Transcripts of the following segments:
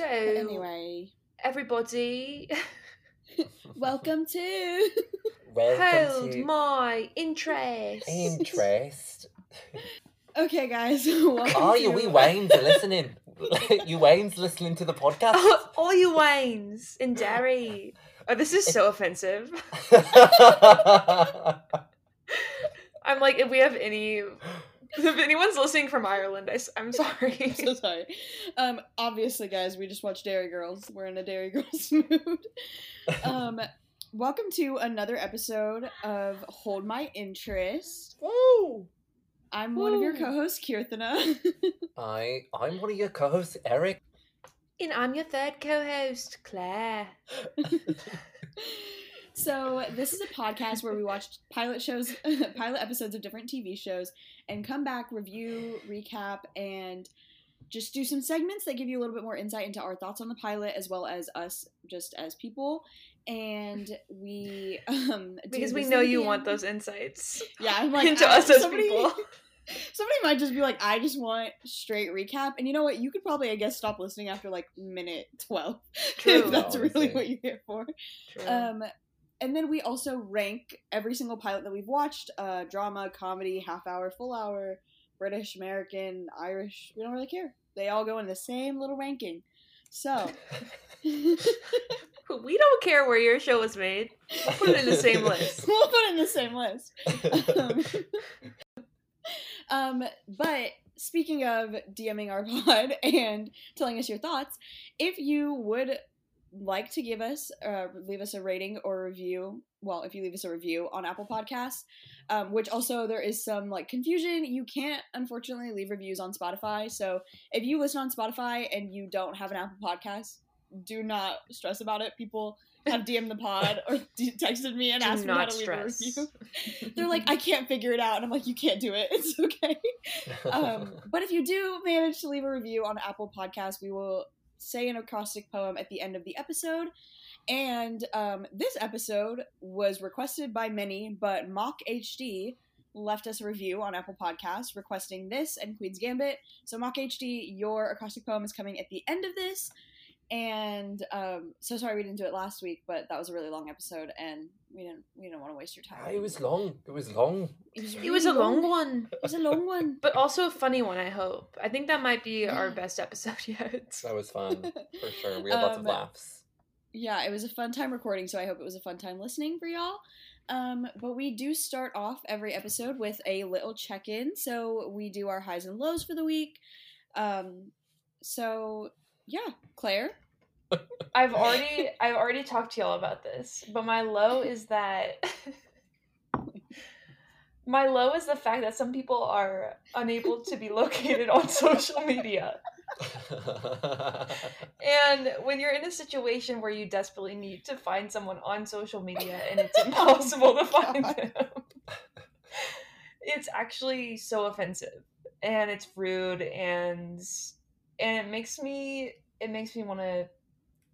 So Anyway, everybody, welcome to. Welcome hold to my interest. interest. okay, guys. Are you? We Waynes are listening. you Waynes listening to the podcast. All you Waynes in Derry. Oh, this is so offensive. I'm like, if we have any, if anyone's listening from Ireland, I, am sorry. I'm so sorry. Um, obviously, guys, we just watched Derry Girls. We're in a Derry Girls mood. Um, welcome to another episode of Hold My Interest. Woo! I'm one of your co-hosts, Kirthana. I I'm one of your co-hosts, Eric. And I'm your third co-host, Claire. So this is a podcast where we watch pilot shows, pilot episodes of different TV shows, and come back, review, recap, and just do some segments that give you a little bit more insight into our thoughts on the pilot as well as us just as people. And we um Because we know you want those insights. Yeah, I'm like into us as somebody- people. Somebody might just be like, I just want straight recap. And you know what? You could probably, I guess, stop listening after like minute 12. True. if that's really what you're here for. True. Um, and then we also rank every single pilot that we've watched uh, drama, comedy, half hour, full hour, British, American, Irish. We don't really care. They all go in the same little ranking. So, we'll don't care where your show was made. We'll put it in the same list. We'll put it in the same list. Um, um, but speaking of DMing our pod and telling us your thoughts, if you would like to give us, uh, leave us a rating or review, well, if you leave us a review on Apple Podcasts, um, which also there is some like confusion, you can't unfortunately leave reviews on Spotify. So if you listen on Spotify and you don't have an Apple Podcast, do not stress about it. People have DM'd the pod or d- texted me and asked me how to leave a review. They're like, I can't figure it out. And I'm like, you can't do it. It's okay. Um, but if you do manage to leave a review on Apple Podcasts, we will say an acrostic poem at the end of the episode. And um, this episode was requested by many, but Mock HD left us a review on Apple Podcasts requesting this and Queen's Gambit. So Mock HD, your acrostic poem is coming at the end of this. And um, so sorry we didn't do it last week, but that was a really long episode, and we didn't we didn't want to waste your time. it was long. It was long. It was, It was a really long one, It was a long one. but also a funny one. I hope. I think that might be our best episode yet. That was fun for sure. We had lots of Um, laughs. yeah, it was a fun time recording, so I hope it was a fun time listening for y'all. Um, but we do start off every episode with a little check in. So we do our highs and lows for the week. Um, so yeah, Claire. I've already I've already talked to y'all about this, but my low is that my low is the fact that some people are unable to be located on social media. And when you're in a situation where you desperately need to find someone on social media and it's impossible to find God. them, it's actually so offensive and it's rude and and it makes me it makes me want to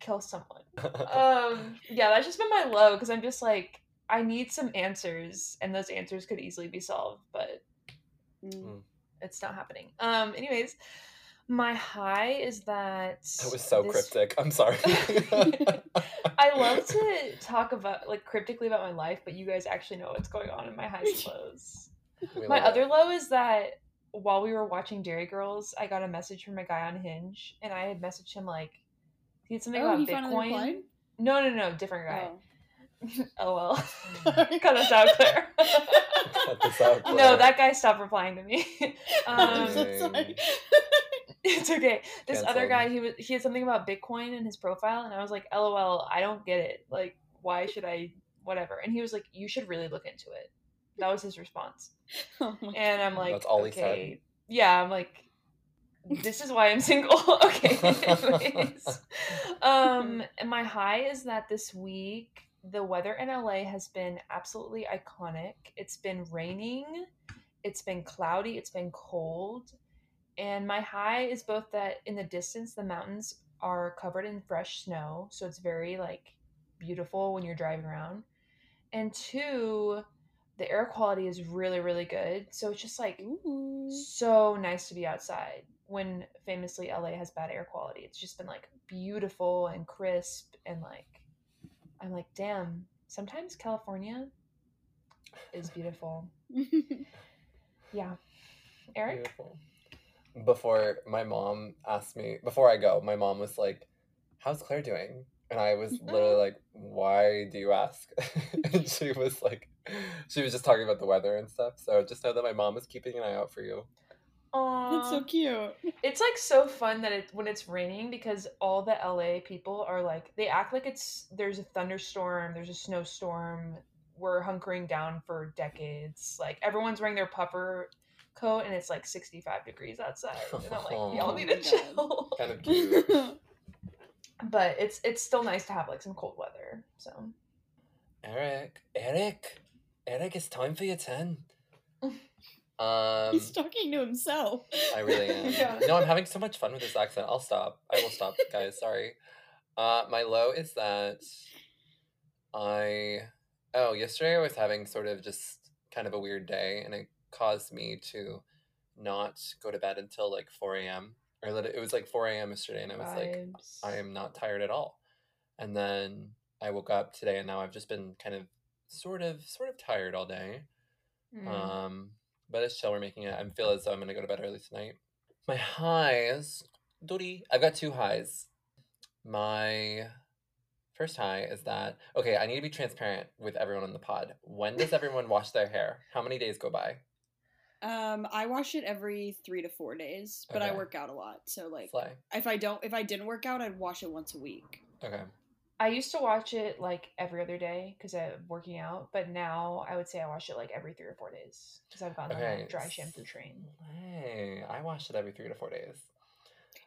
kill someone. Um, yeah, that's just been my low because I'm just like I need some answers and those answers could easily be solved, but Mm. it's not happening. Um, anyways, my high is that that was so this- cryptic. I'm sorry. I love to talk about like cryptically about my life, but you guys actually know what's going on in my highs and lows. We my other it. low is that while we were watching Derry Girls, I got a message from a guy on Hinge, and I had messaged him like he had something Oh, about he Bitcoin. No, no, no, different guy. Oh. Oh well, Sorry. cut us out, Claire. Cut this no, that guy stopped replying to me. I'm um, so sorry. it's okay. This other guy, he was he had something about Bitcoin in his profile, and I was like, "LOL, I don't get it. Like, why should I? Whatever." And he was like, "You should really look into it." That was his response, Oh and I'm like, That's all he said. "Okay, yeah." I'm like, "This is why I'm single." okay. Anyways, um, and my high is that this week the weather in LA has been absolutely iconic. It's been raining, it's been cloudy, it's been cold. And my high is both that in the distance the mountains are covered in fresh snow, so it's very like beautiful when you're driving around. And two, the air quality is really really good. So it's just like Ooh. so nice to be outside. when famously LA has bad air quality. It's just been like beautiful and crisp and like I'm like, damn, sometimes California is beautiful. Yeah. Eric? Beautiful. Before my mom asked me, before I go, my mom was like, How's Claire doing? And I was literally mm-hmm. like, Why do you ask? and she was like, She was just talking about the weather and stuff. So just know that my mom is keeping an eye out for you. That's so cute. It's like so fun that it when it's raining because all the LA people are like they act like it's there's a thunderstorm, there's a snowstorm, we're hunkering down for decades. Like everyone's wearing their puffer coat and it's like 65 degrees outside. And I'm like, y'all Oh need to oh chill. Kind of cute. But it's it's still nice to have like some cold weather. So Eric, Eric, Eric, it's time for your turn. Um, He's talking to himself. I really am. Yeah. No, I'm having so much fun with this accent. I'll stop. I will stop, guys. Sorry. Uh, my low is that I. Oh, yesterday I was having sort of just kind of a weird day, and it caused me to not go to bed until like 4 a.m. Or lit- it was like 4 a.m. yesterday, and I was like. I am not tired at all. And then I woke up today, and now I've just been kind of, sort of, sort of tired all day. Mm. Um, but it's chill. We're making it. I feel as though I'm gonna go to bed early tonight. My highs, Dory. I've got two highs. My first high is that okay. I need to be transparent with everyone on the pod. When does everyone wash their hair? How many days go by? Um, I wash it every three to four days, but I work out a lot. So like, Slay. if I don't, if I didn't work out, I'd wash it once a week. Okay. I used to watch it like every other day because I'm working out, but now I would say I watch it like every three or four days because I've gotten on Okay. that dry shampoo train. Hey, I wash it every three to four days.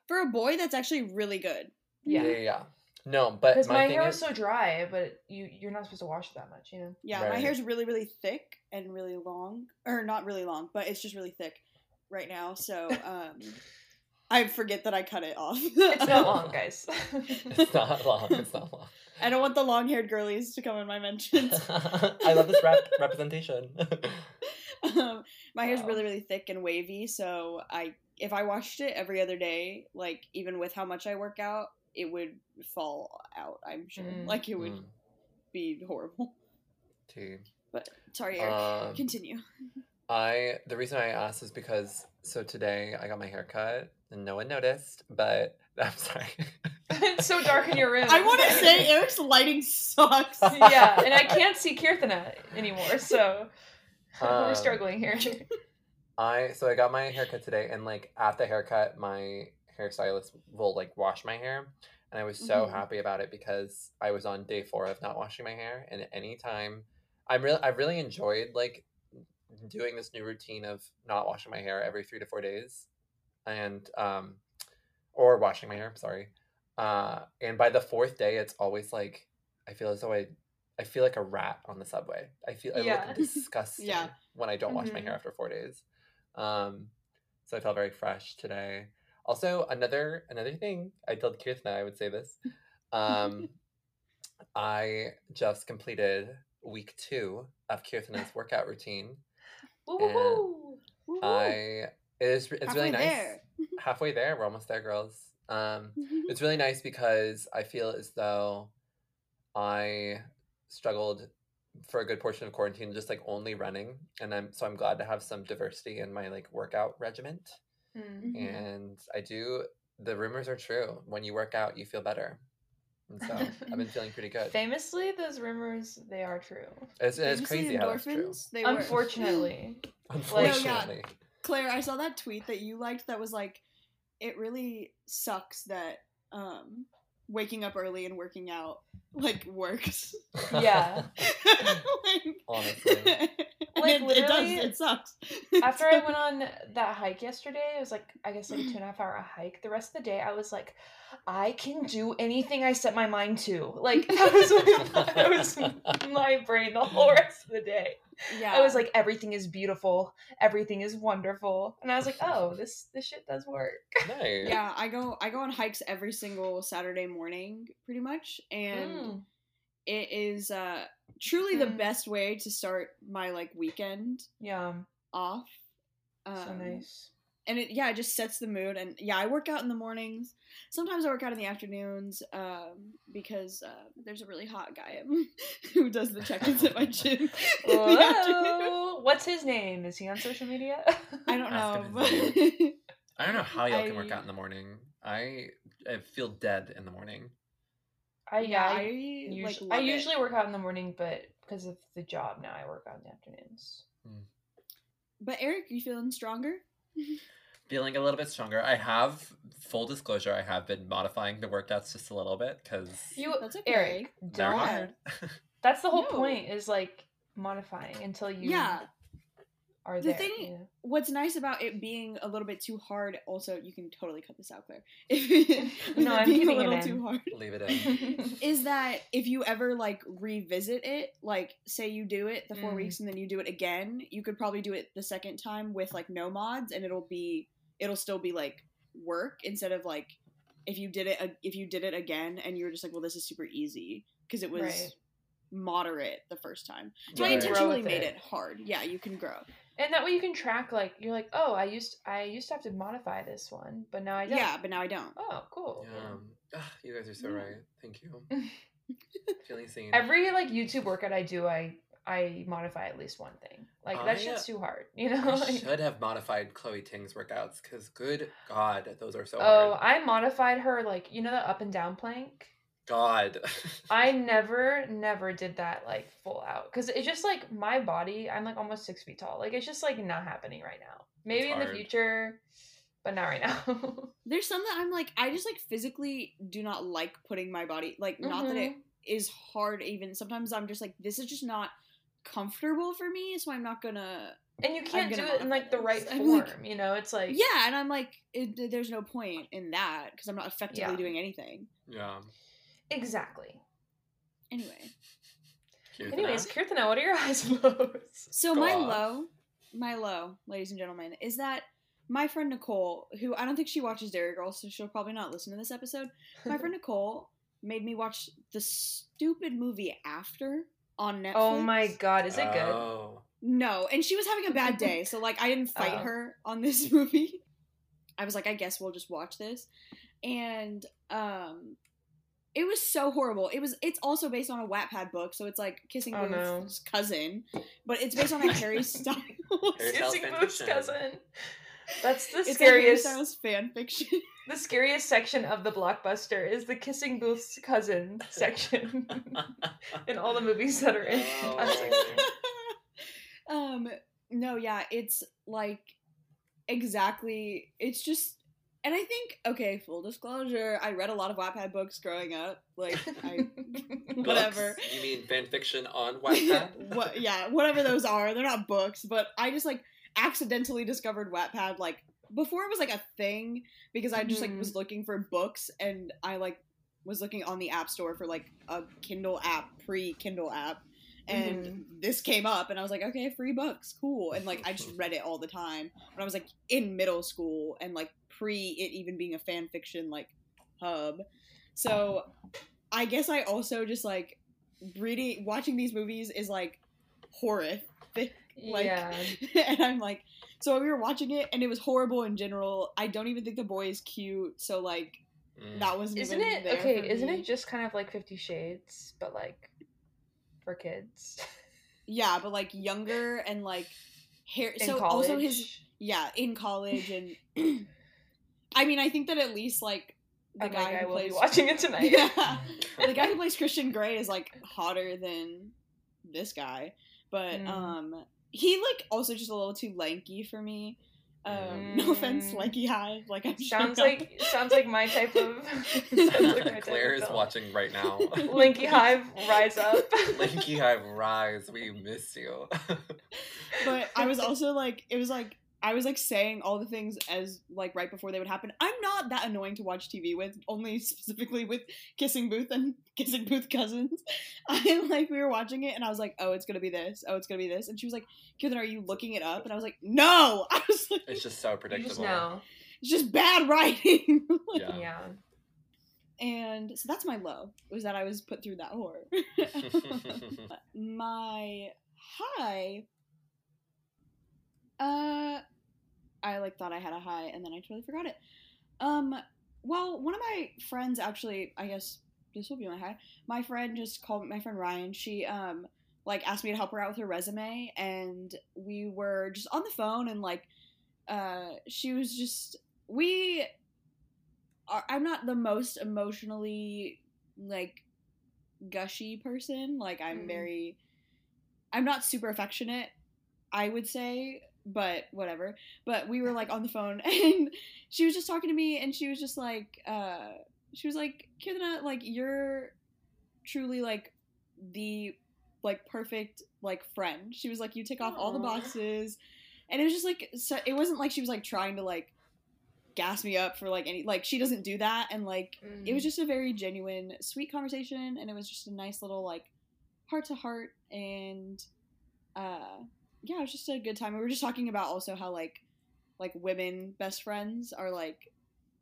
For a boy, that's actually really good. Yeah, Yeah, yeah. Yeah. No, but because my, my, thing hair is, is so dry, but you you're not supposed to wash it that much, you know. Yeah, my Right. hair's really, really thick and really long, or not really long, but it's just really thick right now. So um, I forget that I cut it off. It's not long, guys. it's not long. It's not long. I don't want the long-haired girlies to come in my mentions. I love this rep- representation. um, my hair's Wow. really really thick and wavy so i if i washed it every other day like even with how much i work out it would fall out i'm sure Mm. like it would Mm, be horrible tea. but sorry eric Um, continue I the reason I asked is because so today I got my hair cut and no one noticed, but I'm sorry. it's so dark in your room. i want to say eric's lighting sucks yeah, and I can't see Kirthana anymore, so Um, we're struggling here. I so I got my haircut today and like at the haircut my hairstylist will like wash my hair and I was so Mhm. happy about it because I was on day 4 of not washing my hair and anytime I'm really I've really enjoyed like doing this new routine of not washing my hair every 3 to 4 days and um or washing my hair, sorry. Uh and by the fourth day it's always like I feel as though I I feel like a rat on the subway. I feel I Yeah. look disgusting Yeah. when I don't wash my hair after four days. Um, so I felt very fresh today. Also, another another thing I told Kirthna I would say this. Um, I just completed week two of Kirthna's workout routine. Woo-hoo-hoo. I it is it's really Halfway nice. there. Halfway there, we're almost there, girls. Um, it's really nice because I feel as though I struggled for a good portion of quarantine just like only running and I'm so I'm glad to have some diversity in my like workout regiment Mm. Mhm. and I do the rumors are true when you work out you feel better and so I've been feeling pretty good Famously, those rumors they are true. it's, it's Famously, crazy how that's true endorphins, they work. Unfortunately, unfortunately Claire, I saw that tweet that you liked that was like, it really sucks that um, waking up early and working out like works. Yeah. like, Honestly. Like, it, it does. literally, It sucks. after I went on that hike yesterday, it was like I guess like a two and a half hour hike. The rest of the day, I was like, I can do anything I set my mind to. Like that was my, that was my brain the whole rest of the day. yeah, I was like, everything is beautiful, everything is wonderful, and I was like, oh, this this shit does work. nice yeah. I go I go on hikes every single Saturday morning, pretty much, and Mm. It is uh, truly the Mm. best way to start my like weekend Yeah, off. Um, so nice. and it yeah, it just sets the mood. And yeah, I work out in the mornings. Sometimes I work out in the afternoons um, because uh, there's a really hot guy who does the check-ins at my gym. in the afternoon. What's his name? Is he on social media? I don't know. but- I don't know how y'all can work out in the morning. I, I feel dead in the morning. I yeah, yeah. I, I, like, usually, I love it. usually work out in the morning, but because of the job now, I work out in the afternoons. Hmm. But Eric, you feeling stronger? Feeling a little bit stronger. I have full disclosure. I have been modifying the workouts just a little bit because You, That's okay. Eric, don't. That's the whole No. point. Is like modifying until you Yeah. Are The there. thing- you know? What's nice about it being a little bit too hard, also you can totally cut this out, Claire. If No, it I'm being a keeping it little in. too hard. Leave it in. is that if you ever like revisit it, like say you do it the four Mm. weeks and then you do it again, you could probably do it the second time with like no mods, and it'll be it'll still be like work instead of like if you did it if you did it again and you were just like, well, this is super easy because it was Right. moderate the first time. So You I intentionally made it. it hard. Yeah, you can grow. And that way you can track. Like you're like, oh, I used I used to have to modify this one, but now I don't. Yeah, but now I don't. Oh, cool. Yeah. Ah, you guys are so Yeah. right. Thank you. Feeling seen. Every like YouTube workout I do, I I modify at least one thing. Like I, that shit's too hard, you know. I Like, should have modified Chloe Ting's workouts because, good God, those are so oh, hard. I modified her like you know the up and down plank. God. I never, never did that like full out because it's just like my body. I'm like almost six feet tall. Like it's just like not happening right now. Maybe in the future, but not right now. There's some that I'm like, I just like physically do not like putting my body like not that it Mhm. is hard even sometimes i'm just like this is just not comfortable for me so i'm not gonna and you can't do it in like the right form. Like- you know, it's like yeah and i'm like it, there's no point in that because i'm not effectively Yeah. doing anything yeah. Exactly. anyway Cute Anyways, enough. Kirtana, what are your highs and lows? so Go my off. low my low ladies and gentlemen is that my friend nicole who i don't think she watches derry girl so she'll probably not listen to this episode my friend nicole made me watch the stupid movie after on netflix Oh my god, is it good? Oh. No, and she was having a bad day, so like I didn't fight Oh. her on this movie. I was like, I guess we'll just watch this. And um it was so horrible. It was it's also based on a Wattpad book, so it's like Kissing Oh, Booth's no. cousin, but it's based on a Harry Styles. Kissing Booth's cousin. That's the it's a Harry scariest. Styles fan fiction. The scariest section of the blockbuster is the kissing booth's cousin section in all the movies that are in. Oh. that um no, yeah, it's like exactly it's just and I think okay, full disclosure, I read a lot of Wattpad books growing up. Like I whatever. Books? You mean fan fiction on Wattpad? what yeah, whatever those are. They're not books, but I just like accidentally discovered Wattpad like before it was like a thing because I just like was looking for books and I like was looking on the app store for like a Kindle app, pre Kindle app. And Mhm. this came up and I was like, okay, free books, cool. And like I just read it all the time when I was like in middle school and like pre it even being a fan fiction like hub. So I guess I also just like reading watching these movies is like horrific. Like yeah. and I'm like so we were watching it and it was horrible in general. I don't even think the boy is cute, so like Mm. that wasn't Isn't even it there okay? for Isn't me. it just kind of like Fifty Shades, but like for kids Yeah, but like younger and like hair in so college? also his yeah, in college and I mean I think that at least like the I'm guy like, I who will plays be watching it tonight. Yeah. the guy who plays Christian Grey is like hotter than this guy, but Mm. um, he like also just a little too lanky for me. Um, no offense, Mm. Lanky Hive. Like I'm sounds sure- like sounds like my type of. like my Claire of is film. watching right now. Linky Hive, rise up. Linky Hive, rise. We miss you. but I was also like, it was like I was like saying all the things as like right before they would happen. I'm not that annoying to watch TV with, only specifically with Kissing Booth and Kissing Booth cousins. I like we were watching it and I was like, oh, it's gonna be this. Oh, it's gonna be this. And she was like, Kirtan, are you looking it up? And I was like, no. I was like, it's just so predictable. just know. it's just bad writing. Like, Yeah. Yeah. And so that's my low was that I was put through that horror. my high, uh, I like thought I had a high and then I totally forgot it. Um, well, one of my friends actually, I guess this will be my high. My friend just called my friend Ryan. She um like asked me to help her out with her resume and we were just on the phone and like uh she was just we are, I'm not the most emotionally like gushy person. Like I'm Mm. very I'm not super affectionate, I would say, but whatever. But we were like on the phone and she was just talking to me and she was just like uh she was like, Kirtana, like you're truly like the like perfect like friend. She was like, you tick off all the boxes, and it was just like so, it wasn't like she was like trying to like gas me up for like any like she doesn't do that, and like it was Mm. just a very genuine, sweet conversation, and it was just a nice little like heart to heart, and uh yeah, it was just a good time. We were just talking about also how like like women best friends are like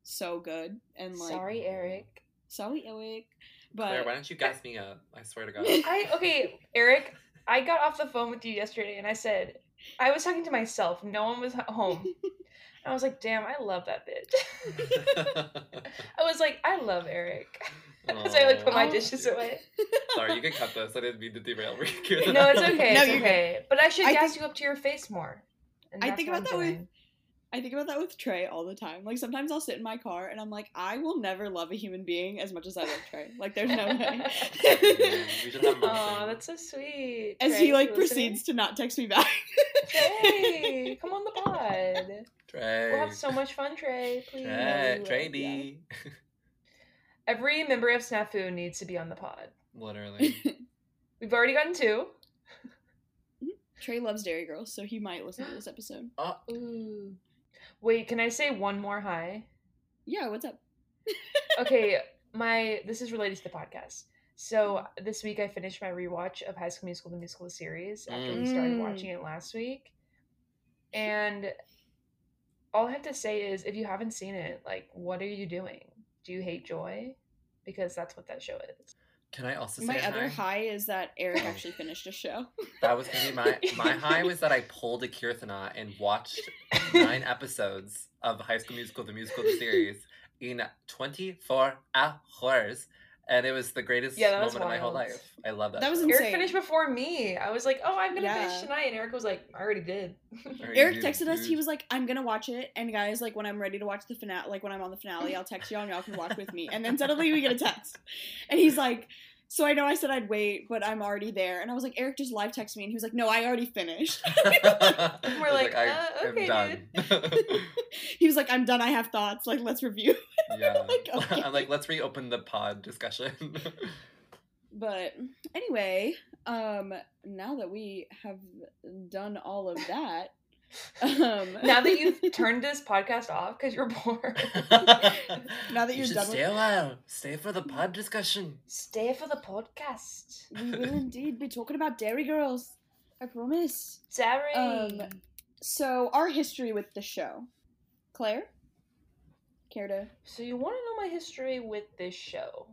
so good and like Sorry, Eric. sorry Eric, but Claire, why don't you gas me up? I swear to God. I okay, Eric. I got off the phone with you yesterday, and I said I was talking to myself. No one was at home. I was like, "Damn, I love that bitch." I was like, "I love Eric." As I like put my Aw. dishes away. Sorry, you can cut this. I didn't mean to derail. No, it's okay. No, it's you're good. okay. But I should I gas think- you up to your face more. I think about I'm that with- I think about that with Trey all the time. Like sometimes I'll sit in my car and I'm like, I will never love a human being as much as I love Trey. Like there's no way. we should have Oh, that's so sweet. As Trey, he you like listening? proceeds to not text me back. Trey, come on the pod. Trey. We'll have so much fun, Trey. Please. Trey, will, Trey yeah. B. Every member of Snafu needs to be on the pod. Literally. We've already gotten two. Trey loves Derry Girls, so he might listen to this episode. Oh, Ooh. Wait, can I say one more hi? Yeah, what's up? Okay, my this is related to the podcast. So this week I finished my rewatch of High School Musical: The Musical series after we started Mm. watching it last week, and all I have to say is, if you haven't seen it, like, what are you doing? Do you hate Joy? Because that's what that show is. can I also say My other hi? high is that Eric actually finished a show. That was gonna be my my high was that I pulled a Kirthana and watched nine episodes of High School Musical: The Musical the series in 24 hours, and it was the greatest Yeah, that was moment of my whole life. I love that. That was show. insane. Eric finished before me. I was like, "Oh, I'm gonna Yeah. finish tonight," and Eric was like, "I already did." Alright, Eric dude, texted us. He was like, "I'm gonna watch it, and guys, like when I'm ready to watch the finale, like when I'm on the finale, I'll text y'all and y'all can watch with me." And then suddenly we get a text, and he's like, "So I know I said I'd wait, but I'm already there." And I was like, "Eric just live text me," and he was like, "No, I already finished." We're like, I uh, am okay, done. he was like, "I'm done. I have thoughts. Like, let's review." yeah. Like, okay. I'm like, let's reopen the pod discussion. But anyway, um, now that we have done all of that, um, now that you've turned this podcast off because you're bored, now that you you're should done stay with, a while. Stay for the pod discussion. stay for the podcast. we will indeed be talking about Derry Girls. I promise. Sorry. Um, So, our history with the show, Claire, care to so you want to know my history with this show?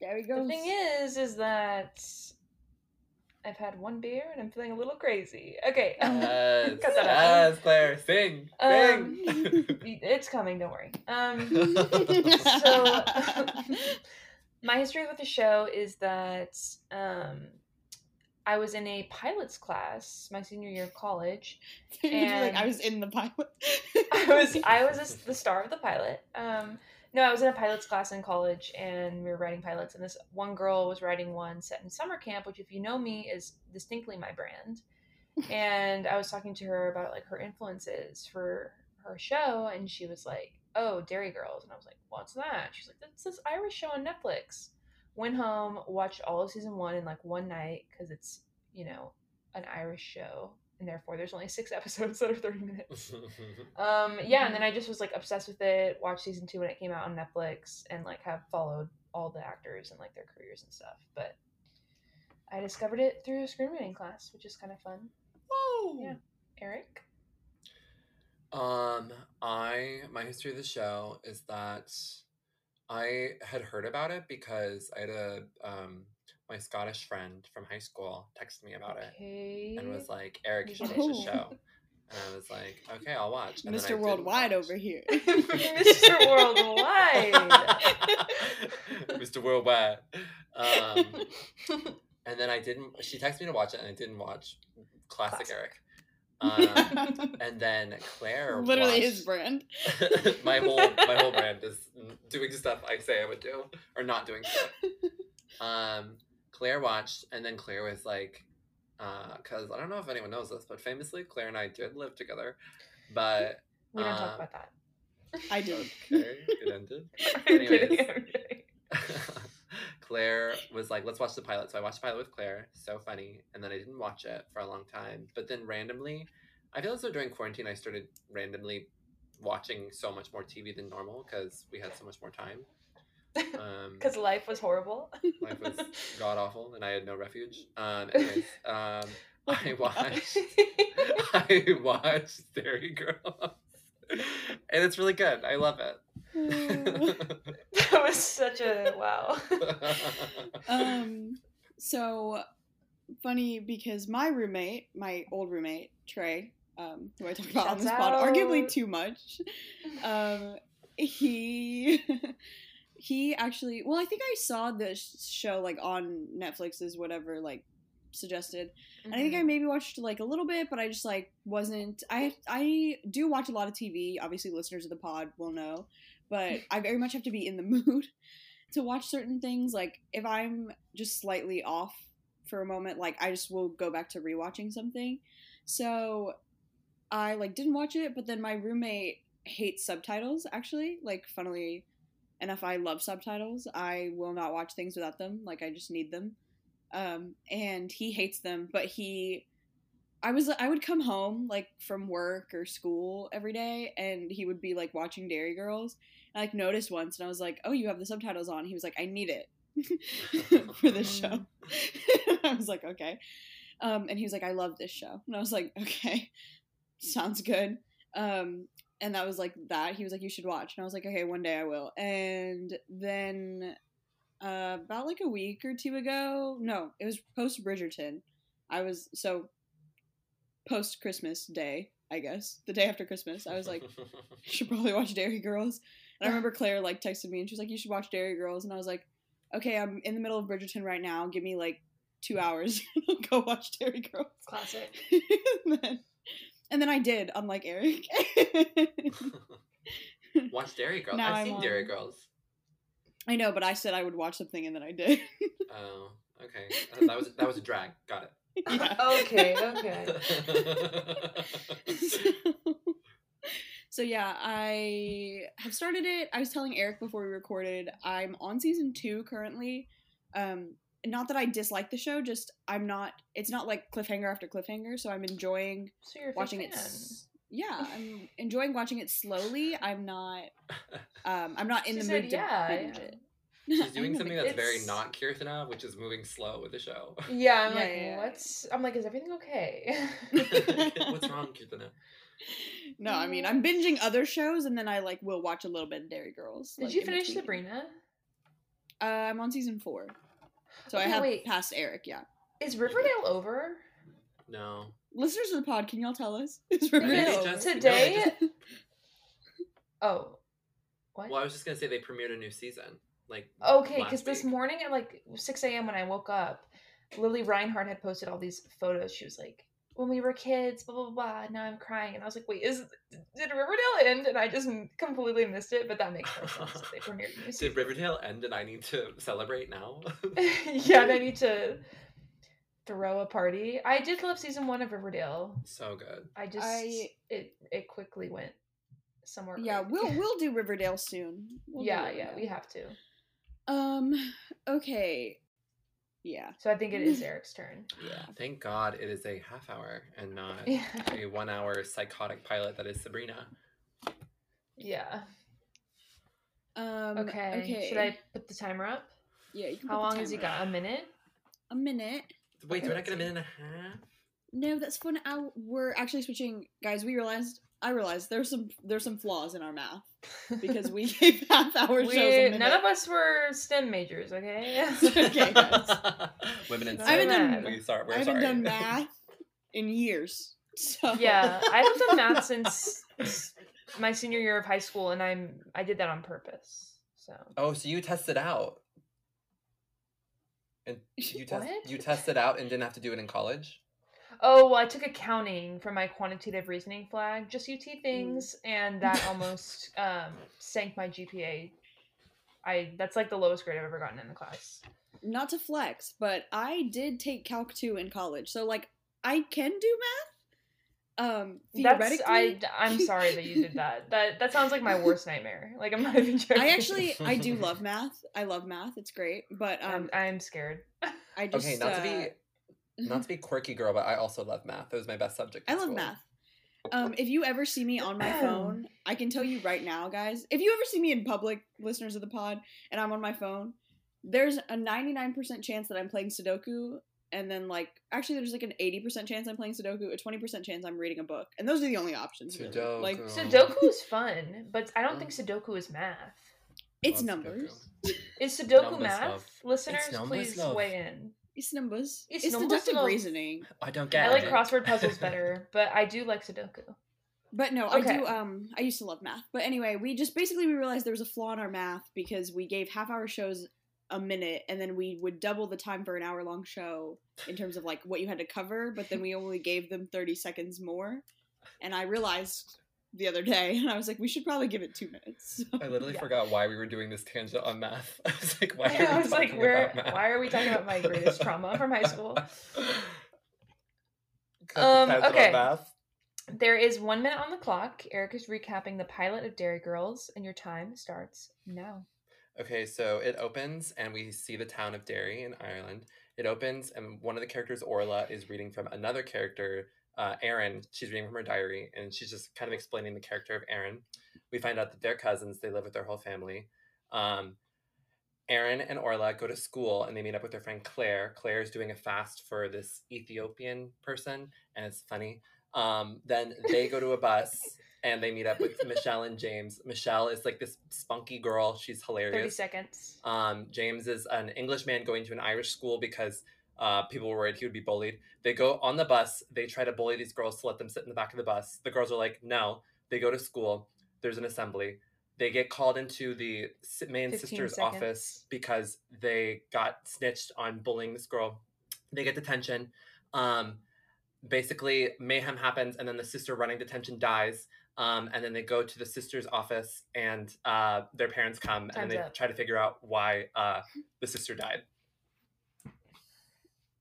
Derry Girls. The thing is, is that I've had one beer and I'm feeling a little crazy. Okay. Yes, Cut that out. yes, Claire, sing, Um, sing. it's coming. Don't worry. Um. so my history with the show is that um I was in a pilot's class my senior year of college. You'd like, and- I was in the pilot. I was I was a, the star of the pilot. Um no, I was in a pilot's class in college and we were writing pilots and this one girl was writing one set in summer camp, which if you know me is distinctly my brand. And I was talking to her about like her influences for her show and she was like, "Oh, Derry Girls." And I was like, "What's that?" She's like, "That's this Irish show on Netflix." Went home, watched all of season 1 in like one night cuz it's, you know, an Irish show and therefore there's only 6 episodes that are 30 minutes. Um, yeah, and then I just was like obsessed with it. Watched season two when it came out on Netflix, and like have followed all the actors and like their careers and stuff. But I discovered it through a screenwriting class, which is kind of fun. Woo! Yeah. Eric, Um, I my history of the show is that I had heard about it because I had a um my Scottish friend from high school texted me about it and was like, "Eric, you should watch the show." And I was like, okay, I'll watch. And Mr. Worldwide watch. over here. Mr. Worldwide. Mr. Worldwide. Um, and then I didn't. She texted me to watch it, and I didn't watch. Classic, Classic. Eric. Um, and then Claire. Literally his brand. my whole my whole brand is doing stuff I say I would do or not doing stuff. Um, Claire watched, and then Claire was like, because I don't know if anyone knows this, but famously, Claire and I did live together. But we don't talk Uh, about that. I do. okay, it ended. I'm kidding. anyways. I'm kidding. Claire was like, let's watch the pilot. So I watched the pilot with Claire. So funny. And then I didn't watch it for a long time. But then randomly, I feel as though during quarantine, I started randomly watching so much more TV than normal because we had so much more time. Um, Because life was horrible. life was god awful and I had no refuge. Um, anyways, um, I watched. I watched Derry Girls, and it's really good. I love it. that was such a wow. um so funny because my roommate my old roommate trey um who i talk about on Shouts this pod arguably too much um he he actually well i think i saw this show like on netflix's whatever like suggested and i think Mm-hmm. i maybe watched like a little bit but i just like wasn't i i do watch a lot of tv obviously listeners of the pod will know but i very much have to be in the mood to watch certain things like if i'm just slightly off for a moment like i just will go back to rewatching something so i like didn't watch it but then my roommate hates subtitles actually like funnily enough i love subtitles i will not watch things without them like i just need them um and he hates them but he i was i would come home like from work or school every day and he would be like watching derry girls I like noticed once and I was like, "Oh, you have the subtitles on." He was like, "I need it for this show." I was like, "Okay." Um, and he was like, "I love this show," and I was like, "Okay, sounds good." Um, and that was like that. He was like, "You should watch," and I was like, "Okay, one day I will." And then uh, about like a week or two ago, no, it was post Bridgerton. I was so post Christmas Day, I guess, the day after Christmas. I was like, you should probably watch Derry Girls. And I remember Claire like texted me and she was like, you should watch Derry Girls. And I was like, okay, I'm in the middle of Bridgerton right now. Give me like two hours. Go watch Derry Girls. Classic. and, then, and then I did, unlike Eric. Watch Derry Girls. Now I've I'm seen on- Derry Girls. I know, but I said I would watch something and then I did. Oh, okay. Uh, That was that was a drag. Got it. Yeah. okay, okay. so yeah, I have started it. I was telling Eric before we recorded, I'm on season two currently. Um, not that I dislike the show, just I'm not. It's not like cliffhanger after cliffhanger, so I'm enjoying So you're watching it. s- Yeah, I'm enjoying watching it slowly. I'm not. Um, I'm not in She the said, mood to yeah, binge yeah. it. She's doing something that's very not Kirthana, which is moving slow with the show. Yeah, I'm Yeah, like, yeah, yeah. what's? I'm like, is everything okay? What's wrong, Kirthana? No, I mean I'm binging other shows and then I like will watch a little bit of Derry Girls. Did like, you finish. Sabrina? Uh, I'm on season four, so I Okay, have wait. passed Eric. Yeah, Is Riverdale over? No. listeners of the pod, can y'all tell us? Is Riverdale Because over? just- no, today. just- Oh, what? Well, I was just gonna say they premiered a new season. Like Okay, because this morning at like 6 a.m. when I woke up, Lili Reinhart had posted all these photos. She was like, when we were kids, blah, blah, blah. Now I'm crying. And I was like, wait, is did Riverdale end? And I just completely missed it, but that makes no sense. that They premiered a new Did. Riverdale end and I need to celebrate now? yeah, and I need to throw a party. I did love season one of Riverdale. so good. I just, I- it it quickly went somewhere. Yeah, great. we'll we'll do Riverdale soon. We'll do yeah, yeah, we have to. Um. Okay. Yeah. So I think it is Eric's turn. Yeah. Thank God it is a half hour and not Yeah. a one hour psychotic pilot that is Sabrina. Yeah. Um. Okay. Okay. Should I put the timer up? Yeah. You can. How put the long has he got? up. A minute? A minute. Wait, Okay, do I not let's get a minute and a half? No, that's fun. Hour. We're actually switching, guys. We realized. I realized there's some there's some flaws in our math because we gave half hour shows. A we minute. none of us were STEM majors, okay? Okay, guys. Women in I haven't STEM. done- We sorry, we're I haven't sorry. done math in years. So Yeah, I haven't done math since my senior year of high school, and I'm I did that on purpose. So Oh, so you tested out. And you test What? you tested out and didn't have to do it in college? Oh, well, I took accounting for my quantitative reasoning flag, just UT things, and that almost um, sank my GPA. I that's like the lowest grade I've ever gotten in the class. not to flex, but I did take Calc 2 in college. So like I can do math. Um That's theoretically I I'm sorry that you did that. That that sounds like my worst nightmare. Like I'm not even joking. I actually I do love math. I love math. It's great. But um I'm, I'm scared. I just okay, not to uh, be not to be quirky girl, but I also love math. It was my best subject. I love school. math. Um, if you ever see me on my phone, I can tell you right now, guys. If you ever see me in public, listeners of the pod, and I'm on my phone, there's a 99% chance that I'm playing Sudoku, and then like actually there's like an 80% chance I'm playing Sudoku, a 20% chance I'm reading a book, and those are the only options. Really. Sudoku. Like Sudoku is fun, but I don't think Sudoku is math. it's Love numbers. Is Sudoku Numbers, math? love. Listeners, please love. weigh in. It's numbers. It's It's, numbers, deductive love. reasoning. I don't get. It. I like it. crossword puzzles better, but I do like Sudoku. But no, I Okay. do. Um, I used to love math. But anyway, we just basically we realized there was a flaw in our math because we gave half hour shows a minute, and then we would double the time for an hour long show in terms of like what you had to cover. But then we only gave them thirty seconds more, and I realized the other day, and I was like, we should probably give it two minutes. I literally Yeah. forgot why we were doing this tangent on math. I was like, why are Yeah, I we was like, talking where? about math? Why are we talking about my greatest trauma from high school? Um, okay. math? There is one minute on the clock. Eric is recapping the pilot of Derry Girls, and your time starts now. Okay, so it opens and we see the town of Derry in Ireland. It opens and one of the characters, Orla, is reading from another character, uh, Erin. She's reading from her diary and she's just kind of explaining the character of Erin. We find out that they're cousins. They live with their whole family. Um, Erin and Orla go to school and they meet up with their friend Claire. Claire is doing a fast for this Ethiopian person, and it's funny. Um, then they go to a bus and they meet up with Michelle and James. Michelle is like this spunky girl. She's hilarious. Thirty hilarious. seconds. Um, James is an English man going to an Irish school because uh, people were worried he would be bullied. They go on the bus. They try to bully these girls to let them sit in the back of the bus. The girls are like, no. They go to school. There's an assembly. They get called into the main sister's seconds. office because they got snitched on bullying this girl. They get detention. Um, basically, mayhem happens, and then the sister running detention dies. Um, and then they go to the sister's office, and uh, their parents come, Time's and they up. try to figure out why uh, the sister died.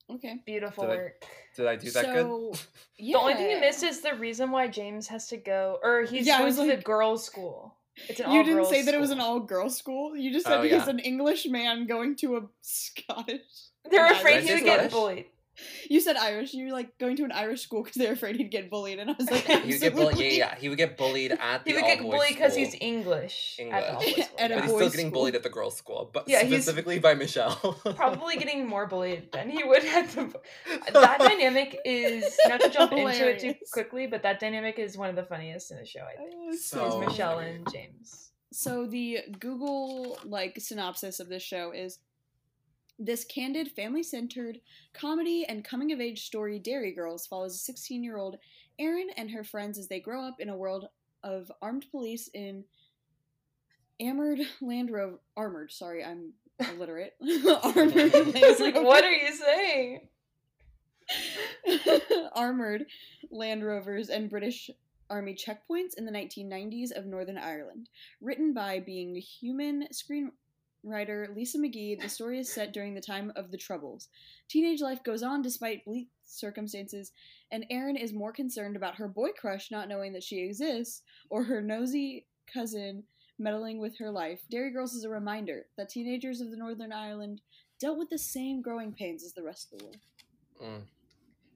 Okay. Beautiful Did I- Did I do that so, good? Yeah. The only thing you missed is the reason why James has to go, or he's Yeah, going was to the girls' school. It's an You didn't say girls that it was an all girls school. You just said Oh, he's yeah. an English man going to a Scottish. They're afraid he say would get bullied. You said Irish. You were like going to an Irish school because they're afraid he'd get bullied, and I was like, He would get bullied. Yeah, yeah, he would get bullied at the He would get bullied because he's English. At the all English. boys At a but he's still getting school. bullied at the girls' school, but Yeah, specifically by Michelle. Probably getting more bullied than he would at the. That dynamic is not to jump into it too quickly, but that dynamic is one of the funniest in the show. I think So- is. Michelle and James. So the Google like synopsis of this show is this candid, family-centered comedy and coming-of-age story Derry Girls follows a 16-year-old Erin and her friends as they grow up in a world of armed police in armored Land Rover armored, sorry, I'm illiterate. armored Land like, what are you saying? armored Land Rovers and British Army checkpoints in the 1990s of Northern Ireland. Written by being human screenwriter Lisa McGee, the story is set during the time of the Troubles. Teenage life goes on despite bleak circumstances, and Erin is more concerned about her boy crush not knowing that she exists, or her nosy cousin meddling with her life. Derry Girls is a reminder that teenagers of the Northern Ireland dealt with the same growing pains as the rest of the world. Mm.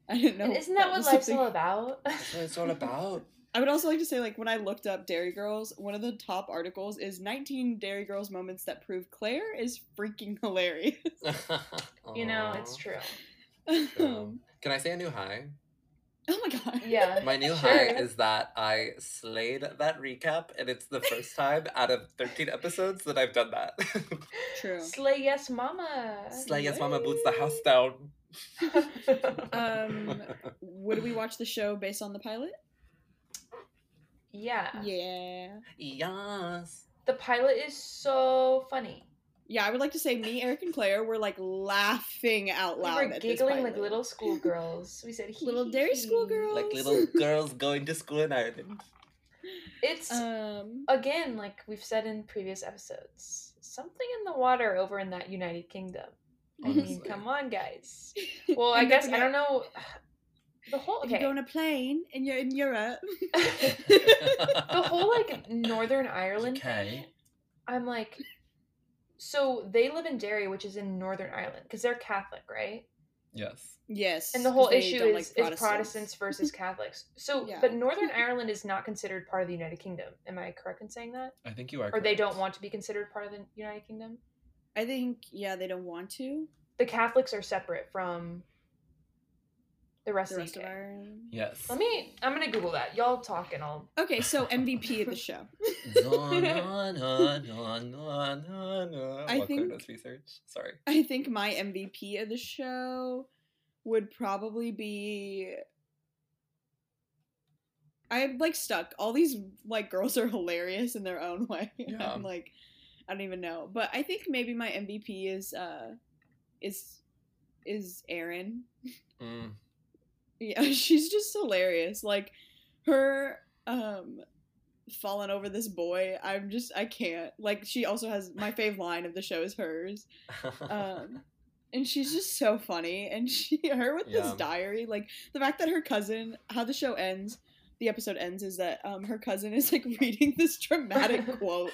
I didn't know. And isn't that, what life's something- all about? That's what it's all about. I would also like to say, like, when I looked up Derry Girls, one of the top articles is 19 Derry Girls moments that prove Claire is freaking hilarious. you know, it's true. True. Can I say a new high? oh my god. Yeah. My new Sure. high is that I slayed that recap, and it's the first time out of 13 episodes that I've done that. True. Slay yes, mama. Slay yes, mama boots the house down. Um, would we watch the show based on the pilot? Yeah. Yeah. yes. The pilot is so funny. Yeah, I would like to say me, Eric, and Claire were like laughing out We loud. were at this giggling like little schoolgirls. We said, Little "Hee, dairy hee, school hee." girls. Like little girls going to school in Ireland. It's Um, again, like we've said in previous episodes, something in the water over in that United Kingdom. I mean, come on, guys. Well, I guess I don't know. The whole If you okay, go on a plane and you're in Europe. the whole like Northern Ireland Okay. thing. I'm like, so they live in Derry, which is in Northern Ireland, because they're Catholic, right? Yes. yes. And the whole issue is, like is Protestants versus Catholics. So, Yeah. but Northern Ireland is not considered part of the United Kingdom. Am I correct in saying that? I think you are. Or they don't want to be considered part of the United Kingdom? I think yeah, they don't want to. The Catholics are separate from the rest, The of rest the of UK. Ireland. Yes. Let me. I'm gonna Google that. Y'all talk and I'll. Okay, so MVP of the show. no, no, no, no, no, no, no. I think- does research. Sorry. I think my MVP of the show would probably be. I'm like stuck. All these like girls are hilarious in their own way. Yeah. I'm like, I don't even know, but I think maybe my MVP is uh, is is Erin Mm. Yeah, she's just hilarious. Like her um falling over this boy. I'm just I can't. Like she also has my fave line of the show is hers. Um and she's just so funny and she her with this diary like the fact that her cousin how the show ends the episode ends is that um her cousin is like reading this dramatic quote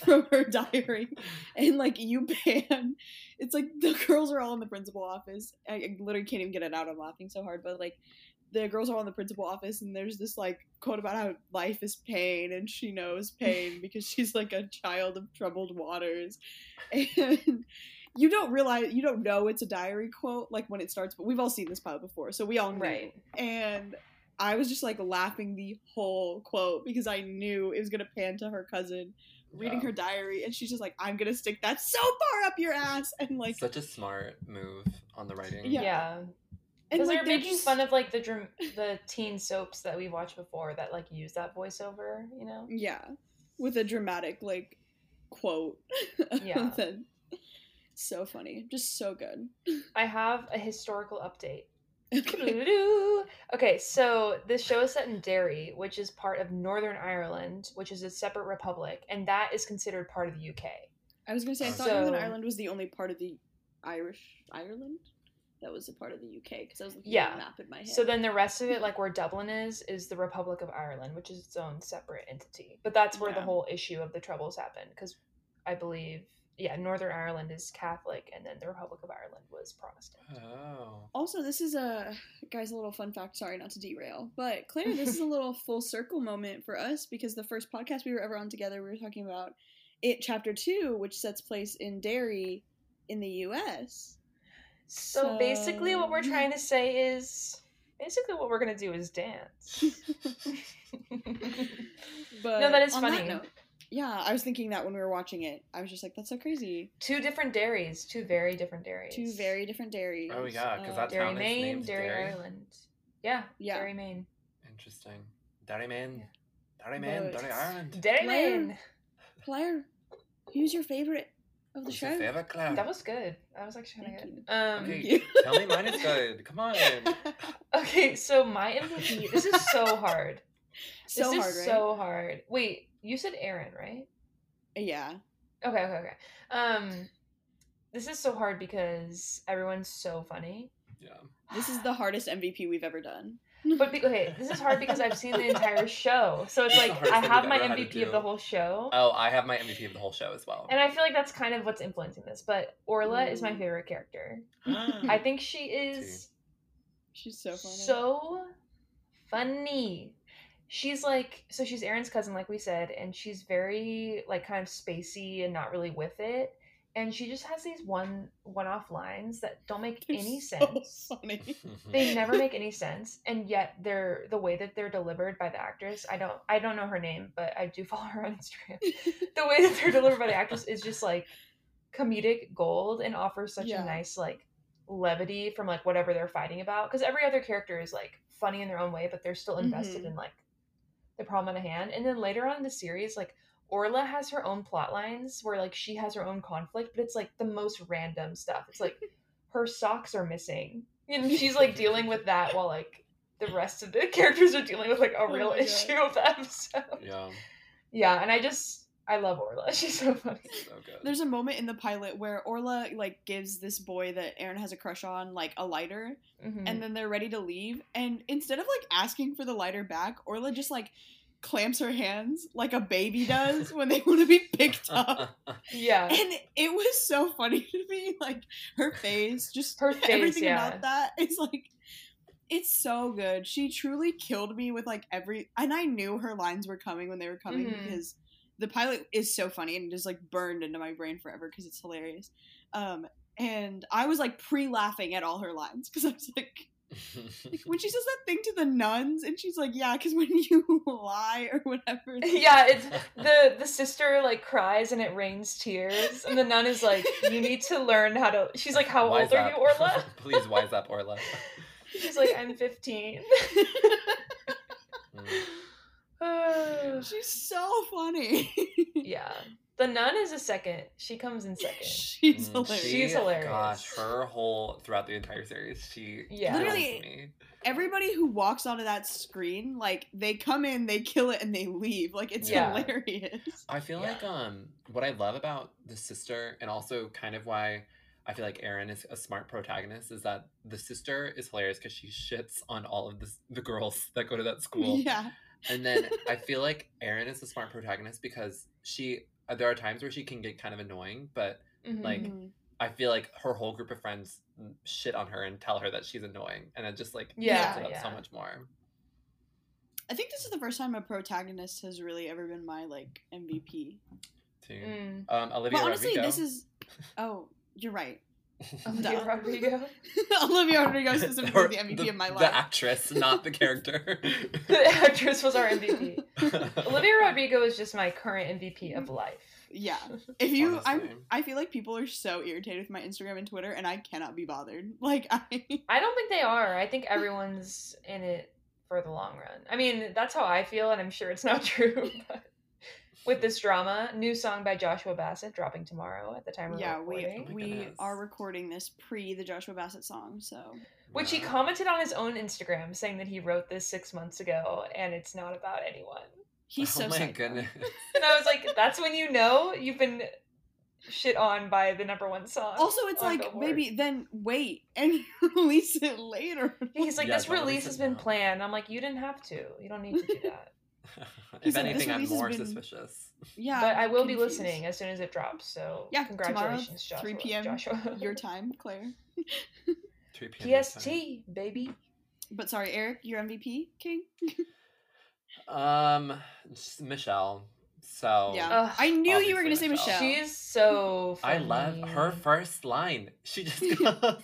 from her diary and like you ban it's like the girls are all in the principal office. I, I literally can't even get it out i'm laughing so hard but like the girls are all in the principal office and there's this like quote about how life is pain and she knows pain because she's like a child of troubled waters. And you don't realize you don't know it's a diary quote like when it starts but we've all seen this pilot before so we all know Right. and I was just like laughing the whole quote because I knew it was gonna pan to her cousin reading Yeah. her diary, and she's just like, "I'm gonna stick that so far up your ass," and like, Such a smart move on the writing. Yeah. Yeah. and Because like they're making just- fun of like the dram- the teen soaps that we watched before that like use that voiceover, you know? yeah, with a dramatic like quote. Yeah. So funny, just so good. I have a historical update. Okay, so this show is set in Derry, which is part of Northern Ireland, which is a separate republic, and that is considered part of the UK. I was gonna say I thought So- Northern Ireland was the only part of the Irish Ireland that was a part of the UK because I was looking Yeah. at the map in my head. So then the rest of it, like where Dublin is, is the Republic of Ireland, which is its own separate entity. But that's where the whole issue of the troubles happened, because I believe, yeah, Northern Ireland is Catholic, and then the Republic of Ireland was Protestant. Oh. Also, this is a guys a little fun fact. Sorry, not to derail, but Claire, this is a little full circle moment for us because the first podcast we were ever on together, we were talking about it, chapter two, which sets place in Derry, in the U.S. So, basically, what we're trying to say is basically what we're gonna do is dance. But No, that is on funny. note, yeah, I was thinking that when we were watching it, I was just like, "That's so crazy." two different dairies, two very different dairies. Two very different dairies. Oh, yeah, 'cause Uh, that's- Derry, town is Maine, named Derry, Derry? Ireland. Yeah, Yeah. Derry, Maine. Interesting. Derry man. Yeah. Derry man. But- Derry Ireland. Derry, Claire. Maine. Claire, who's your favorite of the What's show? favorite Claire? That was good. That was actually kind Thank of you. good. Um, Okay. Tell me mine is good. Come on. Okay, so my MVP. This is so hard. so this hard, is right? so hard. Wait, you said Erin, right? Yeah. Okay, okay, okay. Um, this is so hard because everyone's so funny. Yeah. This is the hardest MVP we've ever done. But be- okay, this is hard because I've seen the entire show, so it's It's like I have my ever had to MVP of the whole show, Oh, I have my MVP of the whole show as well. and I feel like that's kind of what's influencing this. But Orla is my favorite character. I I think she is She's so funny. so funny. She's like so she's Erin's cousin, like we said, and she's very like kind of spacey and not really with it. And she just has these one one off lines that don't make They're any so sense. funny. They never make any sense, and yet they're the way that they're delivered by the actress. I don't I don't know her name, but I do follow her on Instagram. the way that they're delivered by the actress is just like comedic gold and offers such Yeah. a nice like levity from like whatever they're fighting about because every other character is like funny in their own way but they're still invested Mhm. in like the problem at hand. And then later on in the series like orla has her own plot lines where like she has her own conflict but it's like the most random stuff. It's like her socks are missing. And she's like dealing with that while like the rest of the characters are dealing with like a Oh real my God. issue of the episode Yeah, yeah and i just i love orla she's so funny so good. There's a moment in the pilot where Orla like gives this boy that Erin has a crush on like a lighter, Mhm. and then they're ready to leave, and instead of like asking for the lighter back, Orla just like clamps her hands like a baby does when they want to be picked up. yeah And it was so funny to me, like her face, just Her face, everything yeah. about that is like, it's so good. She truly killed me with like every, and I knew her lines were coming when they were coming Mhm. because the pilot is so funny and just like burned into my brain forever because it's hilarious. Um, and I was like pre-laughing at all her lines because I was like, like, when she says that thing to the nuns, and she's like, "Yeah, because when you lie or whatever." yeah it's the the sister like cries and it rains tears and the nun is like you need to learn how to she's like how Wise old are you orla Please wise up, Orla. she's like i'm 15 Mm. she's so funny. yeah the nun is a second she comes in second she's Mm, hilarious. She's hilarious. Gosh, her whole throughout the entire series, she Yeah. Literally- me. Everybody who walks onto that screen, like they come in, they kill it, and they leave. Like it's Yeah. hilarious. I feel Yeah. like um what I love about the sister and also kind of why I feel like Erin is a smart protagonist is that the sister is hilarious because she shits on all of the the girls that go to that school. Yeah. And then I feel like Erin is the smart protagonist because she uh, there are times where she can get kind of annoying, but Mhm. Like. I feel like her whole group of friends shit on her and tell her that she's annoying, and it just like Yeah, it up so much more. I think this is the first time a protagonist has really ever been my like MVP. Too. Mm. Um, Olivia But honestly, Rodrigo. this is. Oh, you're right. Olivia Rodrigo. Olivia Rodrigo is specifically Or the MVP the, of my life. The actress, not the character. the actress was our MVP. Olivia Rodrigo is just my current MVP of life. Yeah. If you, I'm, I feel like people are so irritated with my Instagram and Twitter, and I cannot be bothered. Like I, I don't think they are. I think everyone's in it for the long run. I mean, that's how I feel, and I'm sure it's not true. But with this drama, new song by Joshua Bassett dropping tomorrow at the time of yeah, we recording, oh my we goodness. are recording this pre the Joshua Bassett song, so which he commented on his own Instagram saying that he wrote this six months ago, and it's not about anyone. he's so oh my psycho. goodness. And I was like, that's when you know you've been shit on by the number one song. Also, it's like Billboard. maybe then wait and release it later. He's like, Yeah, this release release has been now. planned. I'm like, you didn't have to. You don't need to do that. He if said, anything, I'm more been- suspicious. yeah, but I I'm will be listening as soon as it drops. So Yeah, congratulations, tomorrow, Joshua. 3 p.m. Joshua. Your time, Claire. 3 p.m. PST, time. baby. But sorry, Eric, your MVP king. Um, Michelle. So yeah, Ugh, I knew you were gonna say Michelle. Michelle. She's so. I love her first line. She just goes.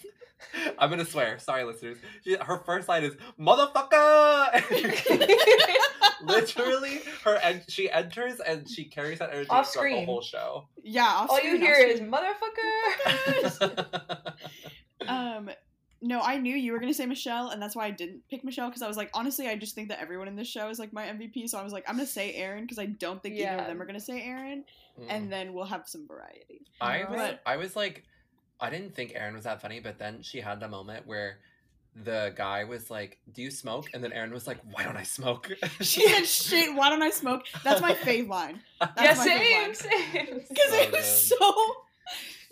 I'm gonna swear. Sorry, listeners. She, her first line is "motherfucker." Literally, her and she enters and she carries that energy Off throughout the whole show. yeah, off All you hear off is screen. motherfucker. um. No, I knew you were gonna say Michelle, and that's why I didn't pick Michelle because I was like, honestly, I just think that everyone in this show is like my MVP. So I was like, I'm gonna say Erin because I don't think either of them are gonna say Erin, Mm. and then we'll have some variety. I was, But- I was like, I didn't think Erin was that funny, but then she had the moment where the guy was like, "Do you smoke?" And then Erin was like, "Why don't I smoke?" She said, "Shit, why don't I smoke?" That's my fave line. yeah, That's my favorite same, line. same. Because So it was good. so.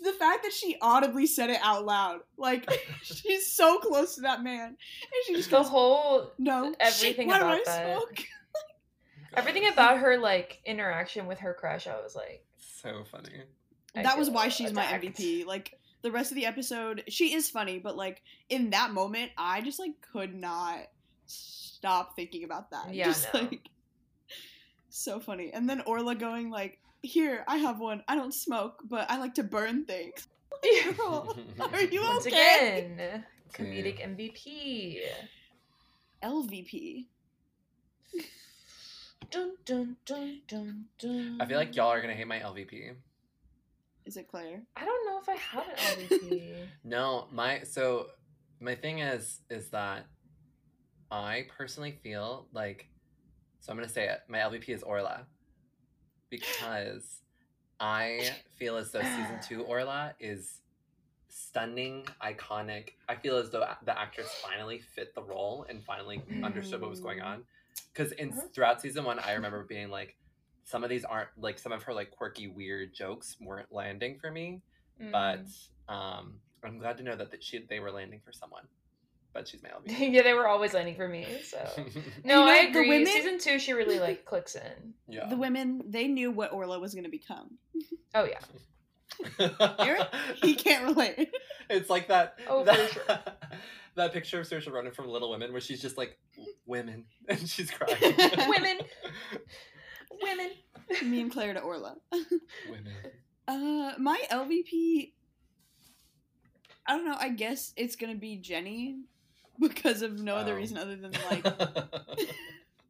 The fact that she audibly said it out loud, like she's so close to that man, and she just The goes, whole "No, everything shit, why about don't I that. smoke?" everything about her like interaction with her crush, I was like, so funny. I that was why she's my. MVP. Like the rest of the episode, she is funny, but like in that moment, I just like could not stop thinking about that. Yeah, just no. like so funny. And then Orla going like, "Here, I have one. I don't smoke, but I like to burn things." Girl, are you Once okay? again, comedic MVP. LVP. Dun, dun, dun, dun, dun. I feel like y'all are gonna hate my LVP. Is it Claire? I don't know if I have an LVP. No, my so my thing is is that I personally feel like so I'm gonna say it. My LVP is Orla because I feel as though season two Orla is stunning, iconic. I feel as though the actress finally fit the role and finally understood what was going Mm. on. Because in Uh-huh. throughout season one, I remember being like, some of these aren't like some of her like quirky, weird jokes weren't landing for me but Mm. um, I'm glad to know that, that she they were landing for someone. But she's my LVP. yeah, they were always landing for me. So no, You know, I the agree. women- Season two, she really like clicks in. yeah. The women they knew what Orla was going to become. Oh yeah. Eric? He can't relate. It's like that. Oh, for that, sure. that picture of Saoirse Ronan from Little Women, where she's just like women, and she's crying. Women. Women. Me and Claire to Orla. women. Uh, my LVP. I don't know. I guess it's gonna be Jenny because of no other Oh. reason other than like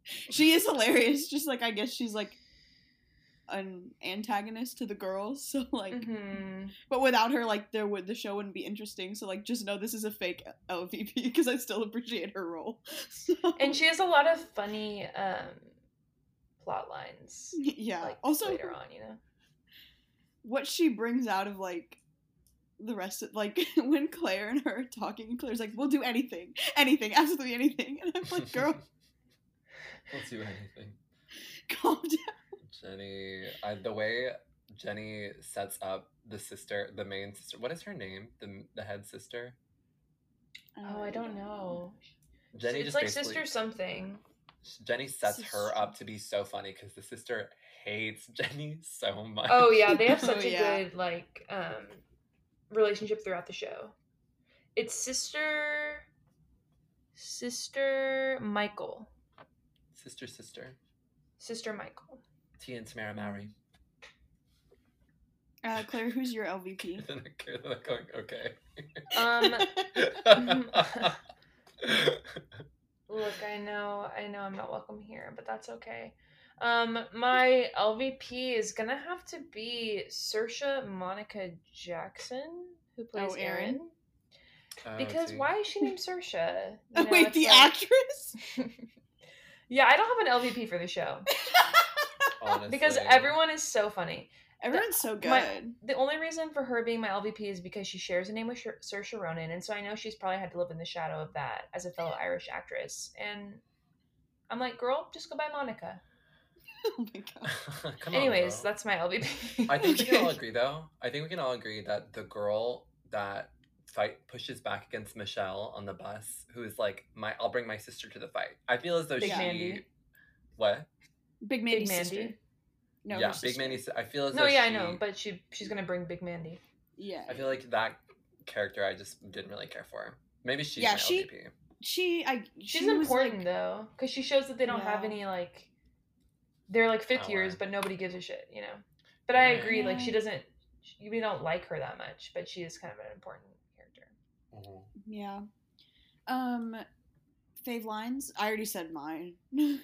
she is hilarious. Just like I guess she's like an antagonist to the girls. So like, Mhm. but without her, like there would the show wouldn't be interesting. So like, just know this is a fake LVP because I still appreciate her role. So, And she has a lot of funny um plot lines. yeah. Like also, later on, you know. what she brings out of like the rest of like when Claire and her are talking, Claire's like, "We'll do anything, anything, absolutely anything," and I'm like, "Girl, Let's do anything. calm down." Jenny, I, the way Jenny sets up the sister, the main sister. What is her name? The the head sister. Oh, I don't um, know. Jenny it's just like sister something. Jenny sets her up to be so funny because the sister hates Jenny so much. Oh yeah, they have Oh, such a yeah. good like um relationship throughout the show. It's sister sister Michael. sister, sister. Sister Michael. Tia and Tamera Mowry. Uh, Claire, who's your LVP? Then they're like going, okay. Um look, I know I know I'm not welcome here, but that's okay. Um my LVP is gonna have to be Saoirse-Monica Jackson, who plays Oh, Erin? Erin. Oh, Because see. why is she named Sersha? You Oh, know, wait, the like- actress? yeah, I don't have an LVP for the show because everyone is so funny. Everyone's so good. my- The only reason for her being my LVP is because she shares a name with Sher- Saoirse Ronan, and so I know she's probably had to live in the shadow of that as a fellow Irish actress. And I'm like, girl, just go by Monica. oh my god. Come on, Anyways, that's my LVP. I think we can all agree, though. I think we can all agree that the girl that fight pushes back against Michelle on the bus, who is like, "My, I'll bring my sister to the fight." I feel as though Big she. Mandy. What? Big Mandy's Mandy. sister. No, yeah, Big sister. Mandy. I feel as no, though yeah, I know, but she she's gonna bring Big Mandy. Yeah. I feel like that character I just didn't really care for. Maybe she's Yeah, my she- LVP. she, I, She's she important like- though, because she shows that they don't have any like. They're like fifth Power. years, but nobody gives a shit, you know. But I Right. agree, like she doesn't. she- We don't like her that much, but she is kind of an important character. Mhm. Yeah. Um, fave lines. I already said mine.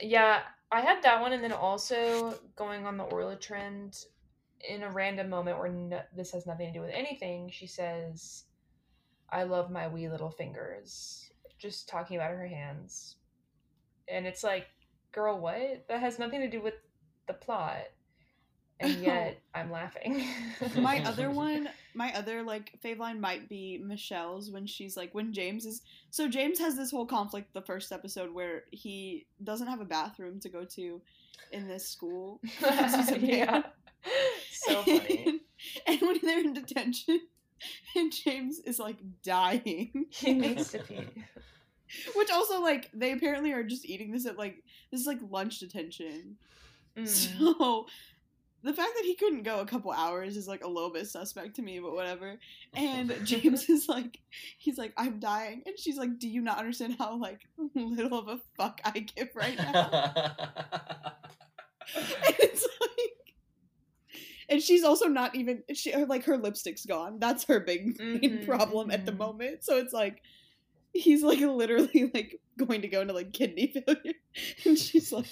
Yeah, I had that one, and then also going on the Orla trend in a random moment where no, this has nothing to do with anything. She says, "I love my wee little fingers," just talking about her hands, and it's like, girl, what? That has nothing to do with the plot, and yet I'm laughing. my other one, my other like fave line might be Michelle's when she's like when James is so James has this whole conflict the first episode where he doesn't have a bathroom to go to in this school. because he's a man. yeah, so funny. And, and when they're in detention, and James is like dying. He needs to pee. Which also like they apparently are just eating this at like this is like lunch detention. Mm. So the fact that he couldn't go a couple hours is like a little bit suspect to me, but whatever. And James is like, he's like, I'm dying, and she's like, Do you not understand how like little of a fuck I give right now? and it's like, and she's also not even she like her lipstick's gone. That's her big main Mhm, problem at the mhm. moment. So it's like. He's like literally like going to go into like kidney failure, and she's like,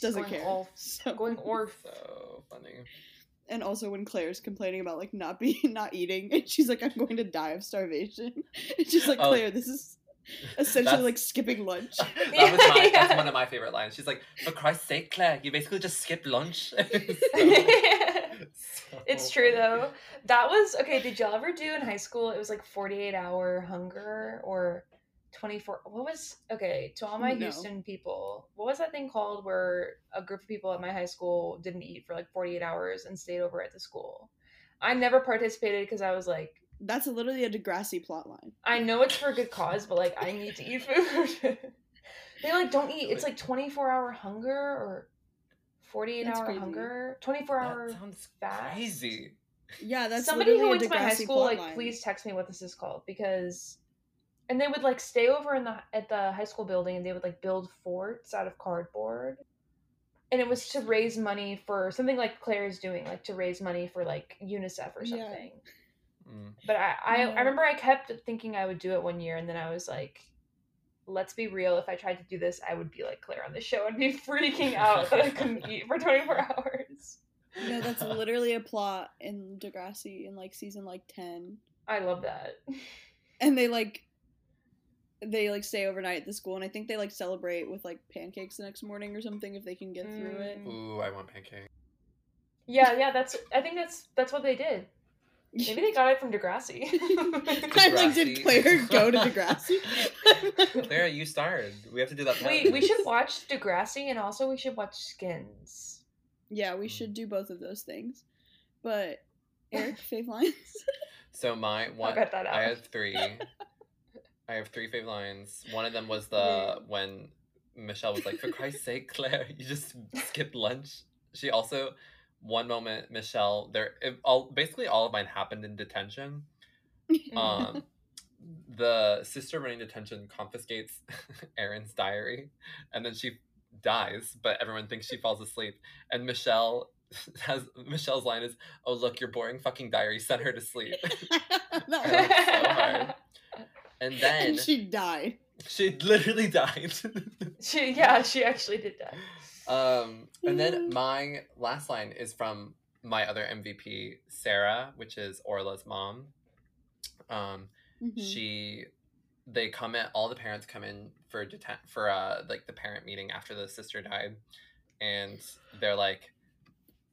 doesn't going care. Orf. So- Going orf. So funny. and also when Claire's complaining about like not being not eating, and she's like, "I'm going to die of starvation," and she's like, Oh. "Claire, this is essentially like skipping lunch." that was my, Yeah. that's one of my favorite lines. She's like, "For Christ's sake, Claire, you basically just skipped lunch." it's true though. That was okay. Did y'all ever do in high school? It was like 48 hour hunger or 24. What was okay to all my No. Houston people? What was that thing called where a group of people at my high school didn't eat for like 48 hours and stayed over at the school? I never participated because I was like, That's literally a Degrassi plot line I know it's for a good cause, but like I need to eat food. they like don't eat. It's like 24 hour hunger or 48 That's hour crazy. hunger. 24 hour. Sounds fast. crazy. Yeah, that's Somebody who went to my high school, like, plotline. please text me what this is called because, and they would like stay over in the at the high school building, and they would like build forts out of cardboard, and it was to raise money for something like Claire is doing, like to raise money for like UNICEF or Yeah. something. Mm. But I, I, Yeah. I remember I kept thinking I would do it one year, and then I was like, let's be real. If I tried to do this, I would be like Claire on the show and be freaking out that I couldn't eat for 24 hours. No, that's literally a plot in Degrassi in like season like ten, I love that. and they like they like stay overnight at the school, and I think they like celebrate with like pancakes the next morning or something if they can get through it. Mm. Ooh, I want pancakes. Yeah, yeah, that's. I think that's that's what they did. Maybe they got it from Degrassi. I'm like, did Claire go to Degrassi? Claire, you starred. We have to do that. we we should watch Degrassi and also we should watch Skins. yeah, we should do both of those things. But Eric, fave lines. So my one, cut that I out. had three. I have three favorite lines. One of them was the when Michelle was like, "For Christ's sake, Claire, you just skipped lunch." She also one moment Michelle there it, all basically all of mine happened in detention. Um, the sister running detention confiscates Erin's diary, and then she dies, but everyone thinks she falls asleep. And Michelle has Michelle's line is, "Oh look, your boring fucking diary sent her to sleep." That I was- laughed so hard. And then and she died. she literally died. she yeah, she actually did die. um, and then my last line is from my other MVP, Sarah, which is Orla's mom. Um, Mhm. she they come in all the parents come in for deten- for uh like the parent meeting after the sister died and they're like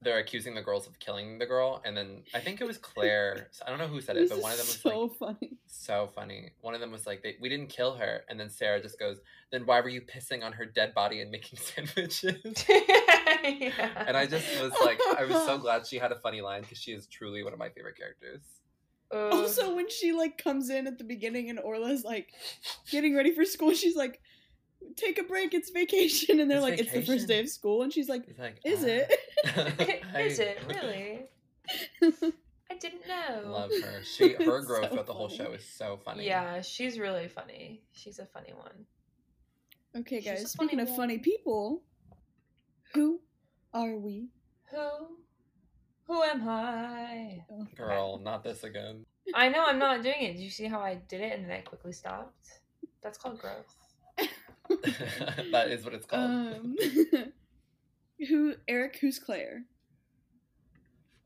they're accusing the girls of killing the girl and then i think it was claire i don't know who said it This but one of them was so like funny. so funny one of them was like they, we didn't kill her and then sarah just goes then why were you pissing on her dead body and making sandwiches yeah. and i just was like i was so glad she had a funny line because she is truly one of my favorite characters Ugh. Also, when she like comes in at the beginning and Orla's like getting ready for school, she's like, "Take a break, it's vacation," and they're It's like, "It's the first day of school," and she's like, like "Is "Ah." it?" it really? I didn't know. love her she her It's growth so throughout the whole funny. show is so funny Yeah, she's really funny. She's a funny one. okay, She's guys. Speaking funny of funny people, who are we? Who? Who am I? Oh, girl not this again I know I'm not doing it. Did you see how I did it and then I quickly stopped? That's called growth. that is what it's called. Um, who? Eric? Who's Claire?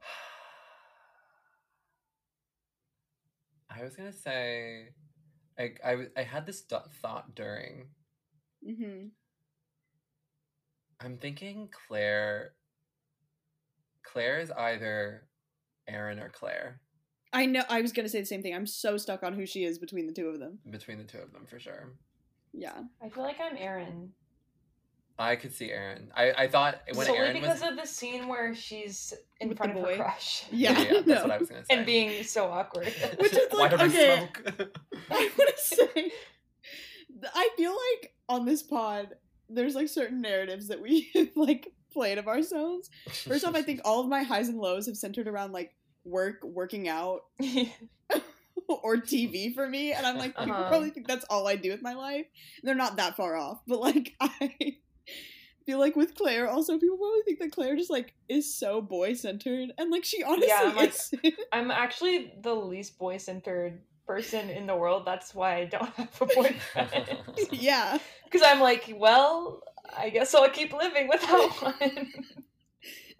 I was gonna say, I I had this th- thought during. Mm-hmm. I'm thinking Claire. Claire is either Erin or Claire I know. I was gonna say the same thing. I'm so stuck on who she is between the two of them. between the two of them for sure. Yeah. I feel like I'm Erin. I could see Erin. I I thought when Solely Erin because was of the scene where she's in With front the of boy? her crush. Yeah, that's no. what I was gonna say. And being so awkward. Which is Why like, don't we okay. smoke? I want to say, I feel like on this pod, there's like certain narratives that we like played of ourselves. First off, I think all of my highs and lows have centered around like work, working out, or TV for me, and I'm like, people Uh-huh. probably think that's all I do with my life. And they're not that far off, but like I feel like with Claire, also people probably think that Claire just like is so boy centered, and like she honestly Yeah, I'm like- I'm actually the least boy centered person in the world. That's why I don't have a boyfriend. yeah, Because I'm like, well, I guess I'll keep living without one.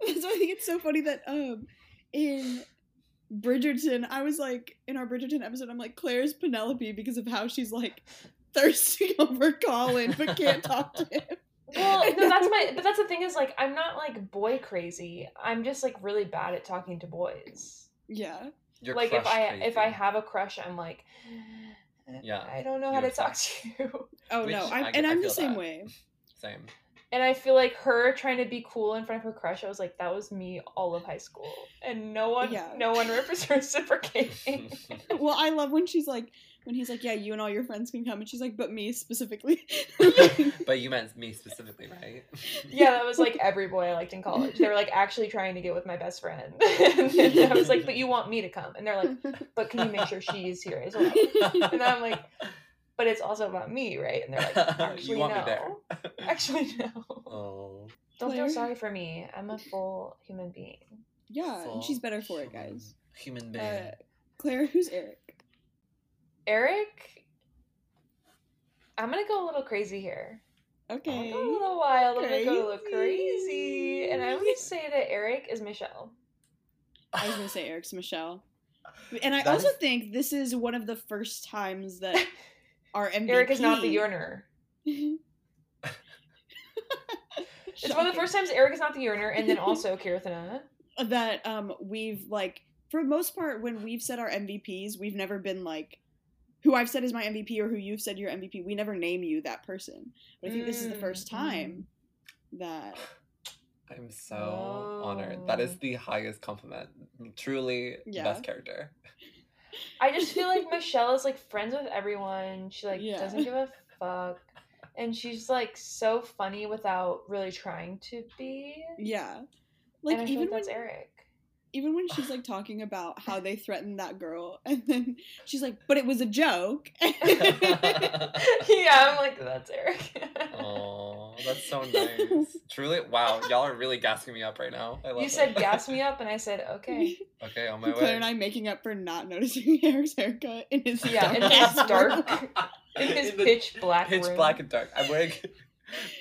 That's why I think it's so funny that um in Bridgerton, I was like in our Bridgerton episode, I'm like Claire's Penelope because of how she's like thirsting over Colin but can't talk to him. Well, no, that's my. But that's the thing is like I'm not like boy crazy. I'm just like really bad at talking to boys. Yeah. You're like if crush I if I have a crush, I'm like, Yeah, I don't know how to talk to you. Oh Which no, I I'm, get- and I I'm the same that. way. same. And I feel like her trying to be cool in front of her crush, I was like, that was me all of high school, and no one, Yeah. no one reciprocating. Well, I love when she's like, when he's like, yeah, you and all your friends can come, and she's like, but me specifically. but you meant me specifically, right? yeah, that was like every boy I liked in college. They were like actually trying to get with my best friend, and I was like, but you want me to come, and they're like, but can you make sure she's here as well? And I'm like, but it's also about me, right? And they're like, actually you want no. me there? Actually no. Oh, Don't Claire? feel sorry for me. I'm a full human being. yeah, and she's better for it, guys. Human being. Uh, Claire, who's Eric? Eric, I'm gonna go a little crazy here. I'm Okay. gonna go a little wild. I'm gonna go a little Crazy. crazy, and I'm gonna say that Eric is Michelle. I was gonna say Eric's Michelle. And I That also is- think this is one of the first times that our MVP. Eric is not the uriner. it's It's one of the first times Eric is not the uriner, and then also Kirthana. that um we've like for the most part when we've said our MVPs, we've never been like who I've said is my MVP or who you've said your MVP. We never name you that person. But I think this is the Mm, first time that I'm so honored. That Oh. the highest compliment. Truly, Yeah. best character. I just feel like Michelle is like friends with everyone. She like Yeah. doesn't give a fuck, and she's like so funny without really trying to be. yeah. Like even like that's when Eric. Even when she's like talking about how they threatened that girl and then she's like, but it was a joke. yeah, I'm like that's Eric. Oh, that's so nice. Truly, wow, y'all are really gassing me up right now. I love you it. said gas me up, and I said okay. Okay, on my Claire way. and I making up for not noticing Eric's haircut in his Yeah, in dark his dark- In his In pitch black pitch room. black and dark. I'm wearing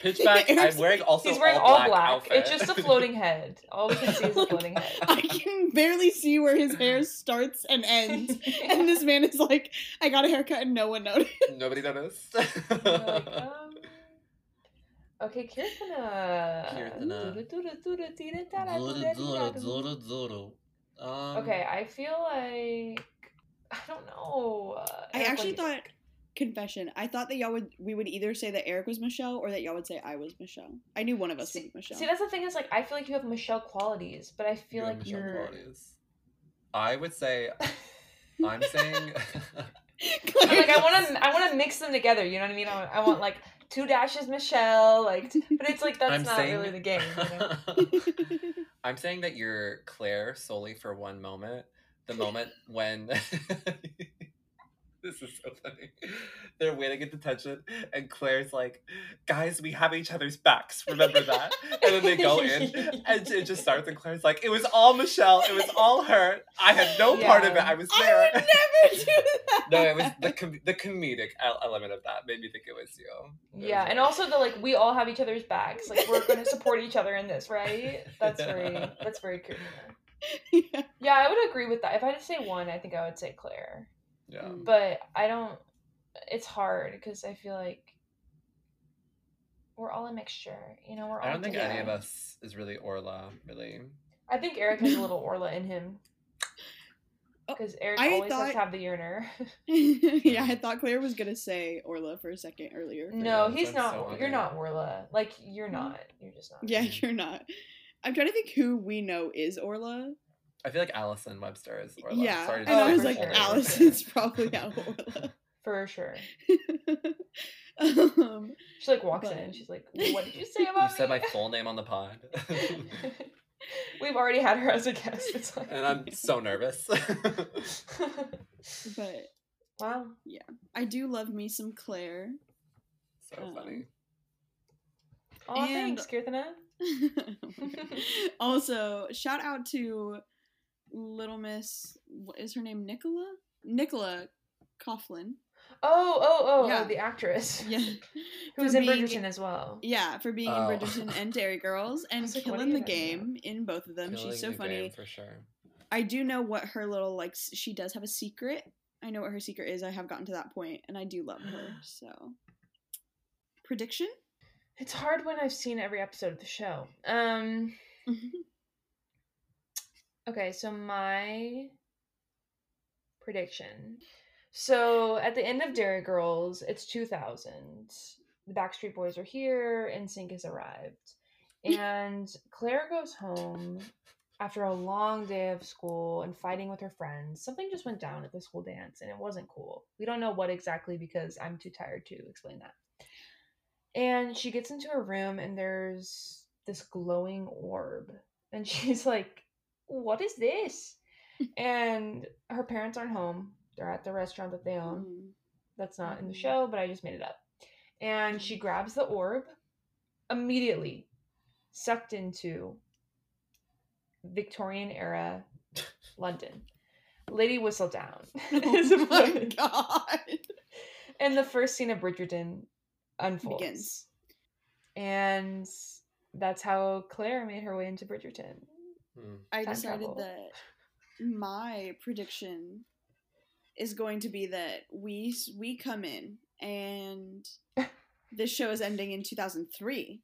pitch black. I'm Eric's- wearing also He's wearing all all black. outfit. It's just a floating head. All we can see is a floating head. I can barely see where his hair starts and ends. And this man is like, I got a haircut and no one noticed. Nobody noticed. You're like, um, okay, Kirtana. Kirtana. Um, Okay, I feel like I don't know. Uh, I actually what thought, confession, I thought that y'all would, we would either say that Eric was Michelle or that y'all would say I was Michelle. I knew one of us would See, be Michelle. see, that's the thing is like I feel like you have Michelle qualities, but I feel you like Michelle you're. qualities. I would say. I'm saying. I'm like I want to I want to mix them together. You know what I mean? I want, I want like two dashes Michelle, like, but it's like that's I'm not saying- really the game. You know? I'm saying that you're Claire solely for one moment. The moment when this is so funny. They're waiting at detention, and Claire's like, "Guys, we have each other's backs. Remember that?" And then they go in, and it just starts, and Claire's like, "It was all Michelle. It was all her. I had no part of it. I was there." I would never do that. no, it was the com- the comedic element of that made me think it was you. It was Yeah, and also the like we all have each other's backs. Like we're going to support each other in this, right? That's very that's very cute. yeah. Yeah, I would agree with that. If I had to say one, I think I would say Claire. Yeah. Mm. But I don't. It's hard because I feel like we're all a mixture. You know, we're all. I don't think any of us is really Orla, really. I think Eric has a little Orla in him. Oh, Because Eric I always has to have the uriner. yeah, I thought Claire was gonna say Orla for a second earlier. no, Yeah, he's I'm not. so you're not Orla. Like you're not. You're just not. Yeah, you're not. I'm trying to think who we know is Orla. I feel like Allison Webster is Orla. yeah, Sorry and to Oh, I was like, sure. Allison's probably out Orla. For sure. um, She like walks But- in. She's like, "What did you say about You about said my full name on the pod. We've already had her as a guest. It's like, and I'm so nervous. but wow. Yeah, I do love me some Claire. so Um, funny. Oh, And- thanks, Kirtana. also, shout out to Little Miss. What is her name? Nicola. Nicola Coughlan. Oh, oh, oh, Yeah. oh, the actress. Yeah, Who's for in being- Bridgerton as well. Yeah, for being Oh. in Bridgerton and Derry Girls and was like, killing the you doing? game in both of them. Killing She's so the funny. game for sure. I do know what her little like. She does have a secret. I know what her secret is. I have gotten to that point, and I do love her. So, prediction. It's hard when I've seen every episode of the show. Um. Okay, so my prediction. So at the end of Derry Girls, it's 2000. The Backstreet Boys are here, and Sync has arrived. And Claire goes home after a long day of school and fighting with her friends. Something just went down at the school dance, and it wasn't cool. We don't know what exactly because I'm too tired to explain that. And she gets into her room, and there's this glowing orb. And she's like, What is this? and her parents aren't home. They're at the restaurant that they own. Mm. That's not in the Mhm. show, but I just made it up. And she grabs the orb, immediately sucked into Victorian era London. Lady Whistledown. is Oh my god! and the first scene of Bridgerton unfolds. Begins. And that's how Claire made her way into Bridgerton. Hmm. I Time decided travel. that my prediction is going to be that we we come in and this show is ending in 2003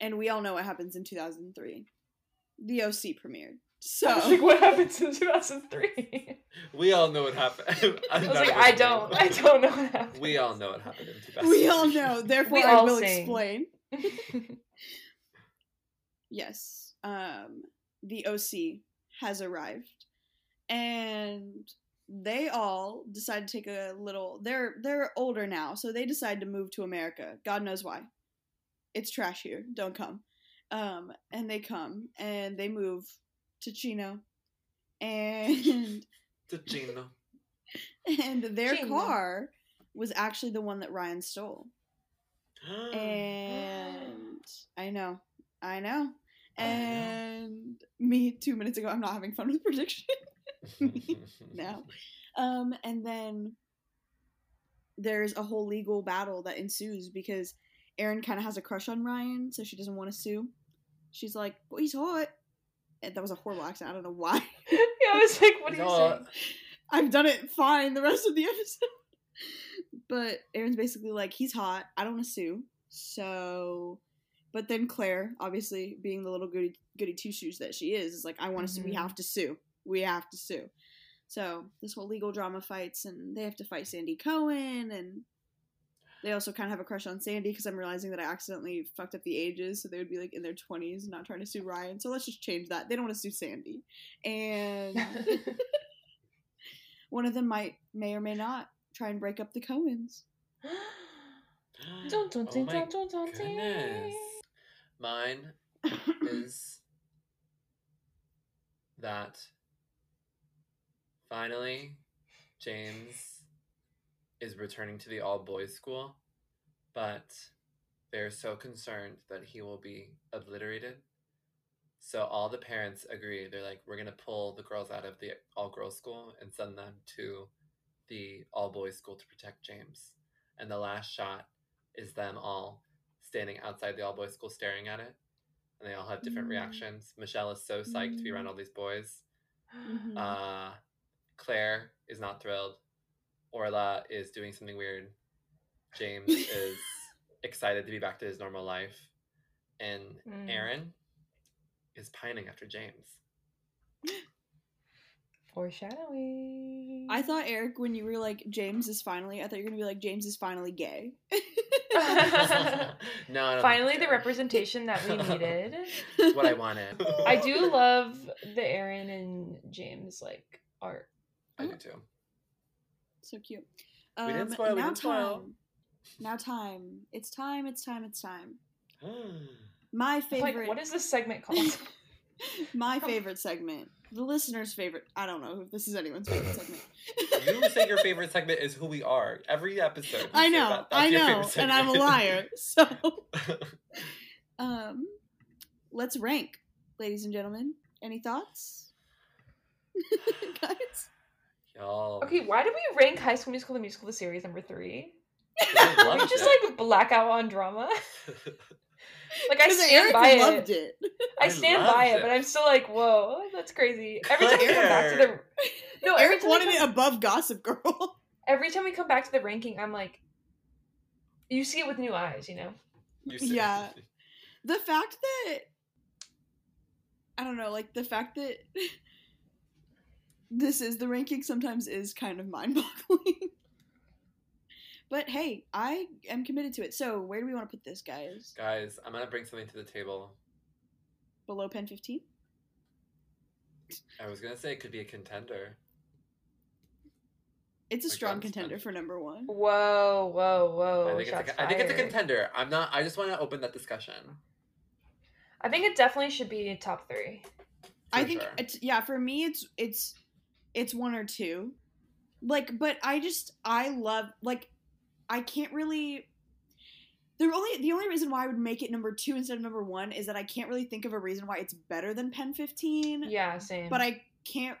and we all know what happens in 2003 the oc premiered so I was like, what happens in 2003? We all know what happened. I was like, I don't. I don't know what happened. We all know what happened in 2000. we all know therefore We i will sing. explain yes um the oc has arrived. And they all decide to take a little they're they're older now so they decide to move to america. God knows why. It's trash here. Don't come. Um and they come and they move to chino. And To Gino. and their Chino. car was actually the one that ryan stole. And I know, I know. I know. And me two minutes ago, I'm not having fun with prediction now. Um, and then there's a whole legal battle that ensues because Erin kind of has a crush on Ryan, so she doesn't want to sue. She's like, "Well, he's hot." And that was a horrible accent. I don't know why. yeah, I was like, what are you No, saying? I've done it fine the rest of the episode. But Erin's basically like, he's hot. I don't want to sue. So, but then Claire, obviously being the little goody goody two shoes that she is, is like, I want to sue. We mm-hmm. have to sue. We have to sue. So this whole legal drama fights, and they have to fight Sandy Cohen, and they also kind of have a crush on Sandy because I'm realizing that I accidentally fucked up the ages, so they would be like in their 20s, not trying to sue Ryan. So let's just change that. They don't want to sue Sandy, and one of them might may or may not try and break up the Cohens. Dun, dun, Oh my dun, dun, dun, dun. goodness. Mine is that finally James is returning to the all boys school, but they're so concerned that he will be obliterated. So all the parents agree. They're like, we're gonna pull the girls out of the all girls school and send them to the all boys school to protect James. And the last shot is them all standing outside the all boys school staring at it. And they all have different Mm. reactions. Michelle is so psyched to be around all these boys. Mhm. Uh, Claire is not thrilled. Orla is doing something weird. James is excited to be back to his normal life. And Mm. Erin is pining after James. Foreshadowing. I thought Eric, when you were like James is finally, I thought you were gonna be like James is finally gay. no, I don't Finally, the representation that we needed. what I wanted. I do love the Erin and James like art. I do too. So cute. We Um, didn't spoil, we now didn't spoil. time. Now time. It's time. It's time. It's time. My favorite. Like, what is this segment called? my favorite segment? The listener's favorite. I don't know if this is anyone's favorite segment. you say your favorite segment is who we are. Every episode. I know. that- that's I know. And I'm a liar. So, um, let's rank, ladies and gentlemen. Any thoughts, guys? Y'all. okay, why do we rank High School Musical the musical the series number three? I You just it. like blackout on drama. Like I stand Eric by loved it. it. I I stand by loved it, but. I'm still like, whoa, that's crazy. Every time we come back to the no, every Eric time, we wanted come, it above Gossip Girl. every time we come back to the ranking, I'm like, you see it with new eyes, you know. You Yeah. the fact that I don't know, like the fact that this is the ranking sometimes is kind of mind-boggling. But hey, I am committed to it. So where do we want to put this, guys? Guys, I'm gonna bring something to the table. Below Pen 15? I was gonna say it could be a contender. It's a Like, strong contender fun. for number one. Whoa, whoa, whoa! I think it's a, shots con- I think it's a contender. I'm not. I just want to open that discussion. I think it definitely should be top three. I think sure. it's yeah, for me it's it's it's one or two. Like but I just I love like I can't really the only the only reason why I would make it number 2 instead of number 1 is that I can't really think of a reason why it's better than Pen 15. Yeah, same. But I can't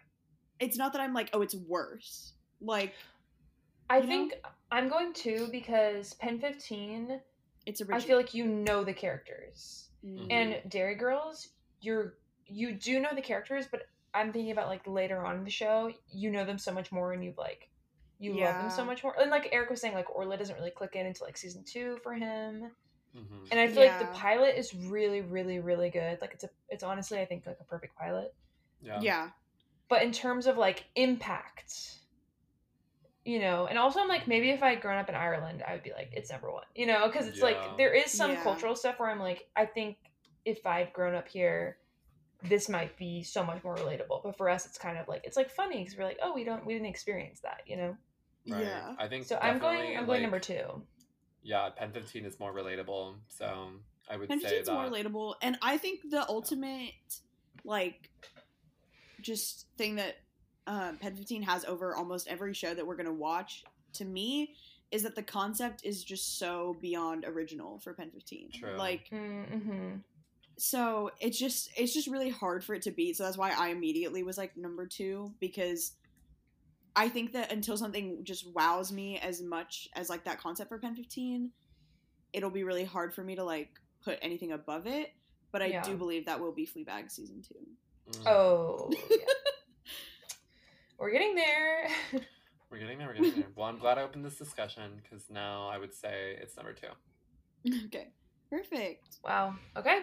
it's not that I'm like, oh, it's worse. Like I you know? think I'm going to because Pen 15. it's I feel like you know the characters, Mm. and Derry Girls, you're you do know the characters, but I'm thinking about like later on in the show, you know them so much more, and you've like you love them so much more. And like Eric was saying, like Orla doesn't really click in until like season two for him. Mhm. And I feel like the pilot is really, really, really good. Like it's a, it's honestly, I think like a perfect pilot. Yeah. yeah. But in terms of like impact, you know, and also I'm like maybe if I had grown up in Ireland, I would be like it's number one, you know, because it's Yeah. like there is some Yeah. cultural stuff where I'm like I think if I'd grown up here, this might be so much more relatable. But for us, it's kind of like it's like funny because we're like oh we don't we didn't experience that, you know. Right. Yeah. I think So I'm going I'm going like, number two. Yeah, Pen 15 is more relatable, so I would Pen say that. more relatable and I think the ultimate like just thing that uh, Pen 15 has over almost every show that we're gonna watch to me is that the concept is just so beyond original for Pen 15. True. Like Mm-hmm. So it's just it's just really hard for it to beat. So that's why I immediately was like number two because I think that until something just wows me as much as like that concept for Pen 15, it'll be really hard for me to like put anything above it. But I Yeah. do believe that will be Fleabag season two. Mm. Oh, yeah. we're getting there. We're getting there. We're getting there. Well, I'm glad I opened this discussion because now I would say it's number two. okay, perfect. wow. Okay.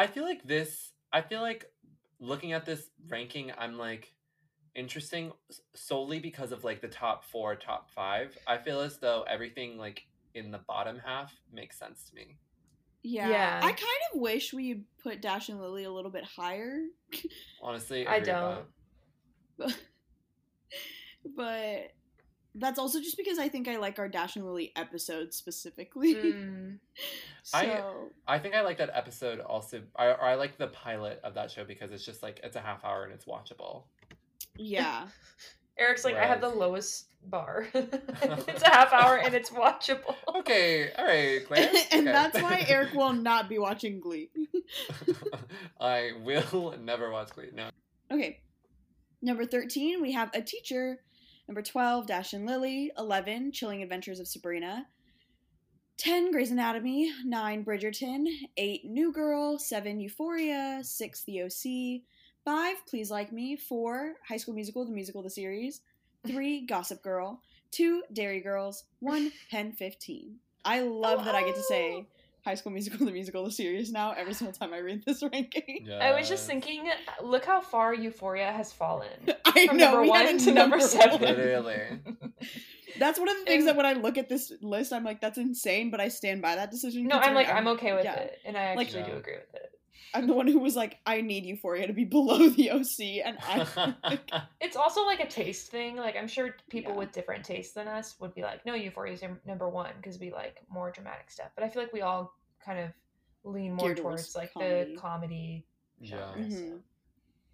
I feel like this. I feel like looking at this ranking, I'm like interesting solely because of like the top four, top five. I feel as though everything like in the bottom half makes sense to me. Yeah, Yeah. I kind of wish we put Dash and Lily a little bit higher, Honestly, I don't. that. but that's also just because I think I like our Dash and Lily episode specifically. Mm. I- so I think I like that episode also. I, or I like the pilot of that show because it's just like it's a half hour and it's watchable. yeah, Eric's like, I have the lowest bar. it's a half hour and it's watchable. Okay, all right, Claire. and Okay. that's why Eric will not be watching Glee. I will never watch Glee. No. Okay. Number 13, we have A Teacher. Number 12, Dash and Lily. 11, Chilling Adventures of Sabrina. 10, Grey's Anatomy. 9, Bridgerton. 8, New Girl. 7, Euphoria. 6, The OC. 5, Please Like Me. 4, High School Musical, the musical, the series. 3, Gossip Girl. 2, Derry Girls. 1, Pen 15. I love that I get to say oh. High School Musical, the musical, the series now every single time I read this ranking. I was just thinking, look how far Euphoria has fallen. I From know number one a to number seven. one. Literally. That's one of the things And- that when I look at this list, I'm like, that's insane, but I stand by that decision. No, I'm like, I'm okay with yeah. it. And I Like- actually do agree with it. I'm the one who was like, I need Euphoria to be below the OC, and I. It's also like a taste thing. Like, I'm sure people Yeah. with different tastes than us would be like, no, Euphoria is num- number one because we like more dramatic stuff. But I feel like we all kind of lean more Geared towards towards like comedy. the comedy Yeah. genre. so. Mhm.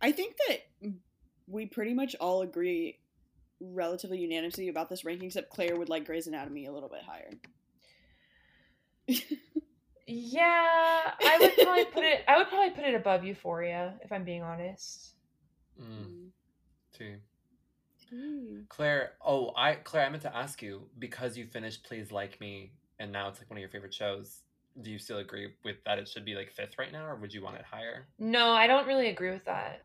I think that we pretty much all agree relatively unanimously about this ranking, except Claire would like Grey's Anatomy a little bit higher. Yeah, I would probably put it. I would probably put it above Euphoria if I'm being honest. Mm, tea. Tea. Claire, oh, I Claire, I meant to ask you because you finished Please Like Me, and now it's like one of your favorite shows. Do you still agree with that? It should be like fifth right now, or would you want it higher? No, I don't really agree with that.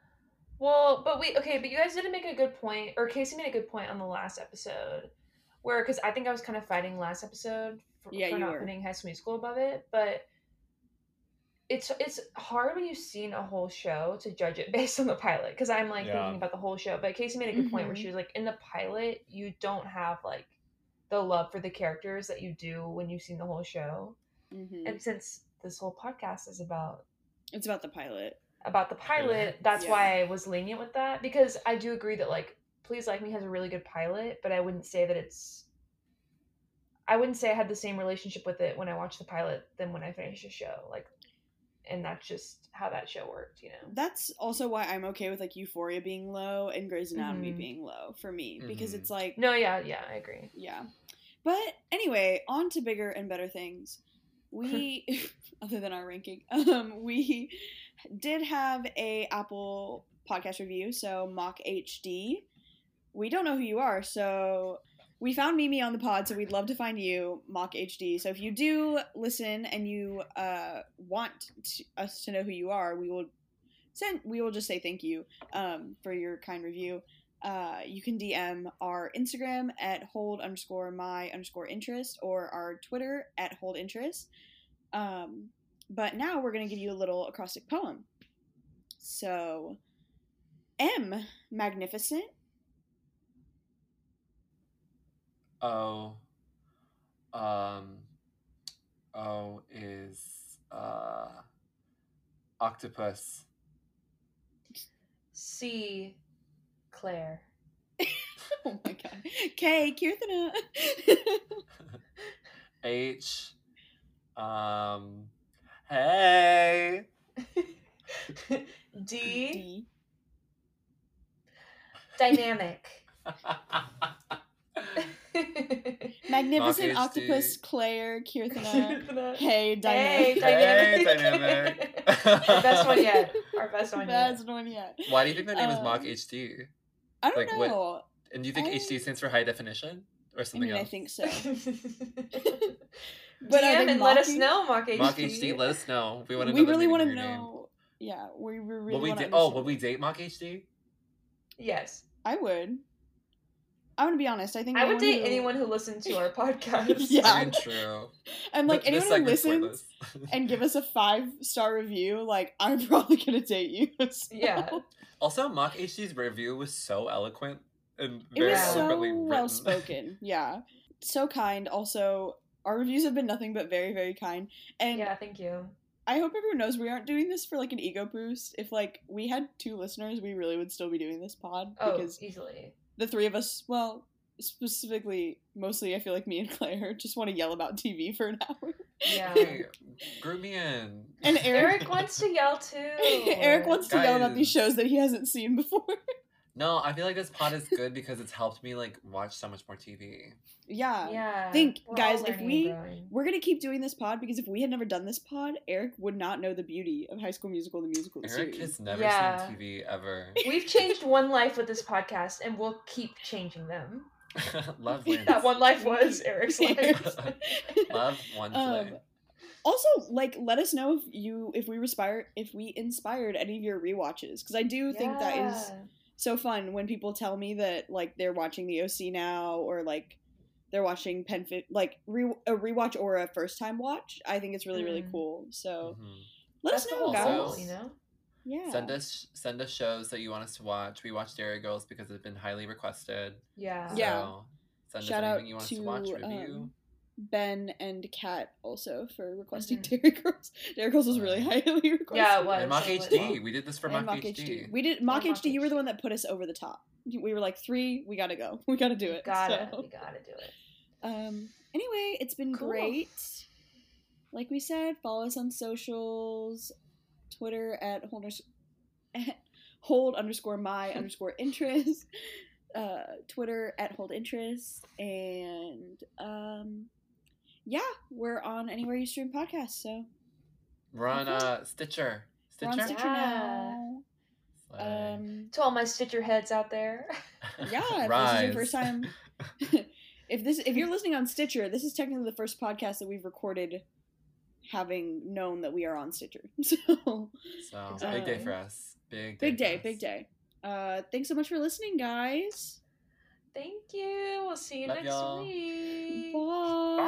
Well, but we okay, but you guys didn't make a good point, or Casey made a good point on the last episode, where because I think I was kind of fighting last episode for, Yeah, for you not were. putting High School Musical above it, but it's it's hard when you've seen a whole show to judge it based on the pilot because I'm like Yeah. thinking about the whole show. But Casey made a good point where Mhm. she was like, in the pilot, you don't have like the love for the characters that you do when you've seen the whole show. Mhm. And since this whole podcast is about It's about the pilot. about the pilot, that's Yeah. why I was lenient with that because I do agree that like Please Like Me has a really good pilot, but I wouldn't say that it's I wouldn't say I had the same relationship with it when I watched the pilot than when I finished the show. Like and that's just how that show worked, you know. That's also why I'm okay with like Euphoria being low and Grey's Anatomy Mhm. being low for me because Mhm. it's like No, yeah, yeah, I agree. yeah. But anyway, on to bigger and better things. We, other than our ranking, um, we did have a Apple podcast review. So Mock HD. We don't know who you are, so we found Mimi on the pod. So we'd love to find you, Mock HD. So if you do listen and you uh, want to, us to know who you are, we will send. We will just say thank you um, for your kind review uh, you can DM our Instagram at hold underscore my underscore interest or our Twitter at hold interest. Um, but now we're going to give you a little acrostic poem. So, M, magnificent. O, um, O is uh, octopus. C Claire. Oh my god. K, Kirthana. H, um, hey. D D. dynamic. Magnificent Mock octopus, HD. Claire, Kirthana. hey, Hey, dynamic. Hey, dynamic. dynamic. Our best one yet. Our best one yet. Best one yet. Why do you think their name is Mock Um, HD? I don't Like, what- know. And do you think I- HD stands for high definition or I something else? I else? think so. But DM they and let us know, Mock HD. Mock HD, let us know. We want to know. we really want to your name. know. Yeah, we, we really Will we want to. da- oh, will we date Mock HD? Yes. I would. I'm gonna be honest. I think I would date who- anyone who listened to our podcast. Yeah. I mean, true. and like Th- this anyone who listens and give us a five star review, like I'm probably gonna date you. so- Yeah. Also, Mock HD's review was so eloquent and It very was so well spoken. Yeah, so kind. Also, our reviews have been nothing but very, very kind. And Yeah, thank you. I hope everyone knows we aren't doing this for like an ego boost. If like we had two listeners, we really would still be doing this pod Oh, because easily. The three of us, well, specifically, mostly, I feel like me and Claire just want to yell about TV for an hour. Yeah. Hey, group me in. And Eric, Eric wants to yell too. Eric wants to yell about these shows that he hasn't seen before. No, I feel like this pod is good because it's helped me like watch so much more TV. yeah. Yeah. Think, we're guys, if we- and growing. We're gonna keep doing this pod because if we had never done this pod, Eric would not know the beauty of High School Musical, the musical, the Eric series. has never Yeah. seen TV ever. We've changed one life with this podcast, and we'll keep changing them. Love wins. That one life was Eric's life. Love one Um, also, like, let us know if you if we inspired if we inspired any of your rewatches because I do think that is Yeah. So fun when people tell me that like they're watching the OC now or like they're watching Pen Fi- like re- a rewatch or a first time watch. I think it's really really Mm. cool. So Mhm. let That's us know, whole guys. goal, Also- you know. Yeah. Send us send us shows that you want us to watch. We watch Derry Girls because it's been highly requested. Yeah. Yeah. So send Shout us out anything you want us to watch, review. um, Ben and Kat also for requesting Mhm. Derry Girls. Derry Girls was really highly requested. Yeah, it was. and Mock it was. HD. We did this for And Mock, HD. We did Mock Mock HD. You were the one that put us over the top. We were like three. We gotta go. We gotta do it. Gotta, So, we gotta do it. um. Anyway, it's been Cool. great. Like we said, follow us on socials. Twitter at hold, at hold underscore my underscore interest. Uh, Twitter at hold interest and um, yeah, we're on anywhere you stream podcasts. So We're on uh, Stitcher. we're on Stitcher. Stitcher Yeah. now. Slay. Um, To all my Stitcher heads out there. yeah, if this is your first time, if this if you're listening on Stitcher, this is technically the first podcast that we've recorded having known that we are on Stitcher. So So big day Uh, for us. Big day. big day, big day. Uh, thanks so much for listening, guys. Thank you. We'll see you Love next y'all. week. Bye. Bye.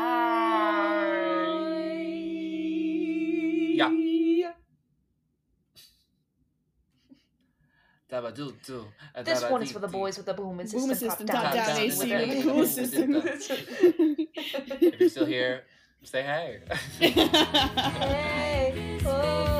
Yeah. Dabba-doo-doo, This one is for the boys with the boom Boom system, assistant, top top down, down down, AC with with the- the system. If you're still here, say hey. hey. Oh.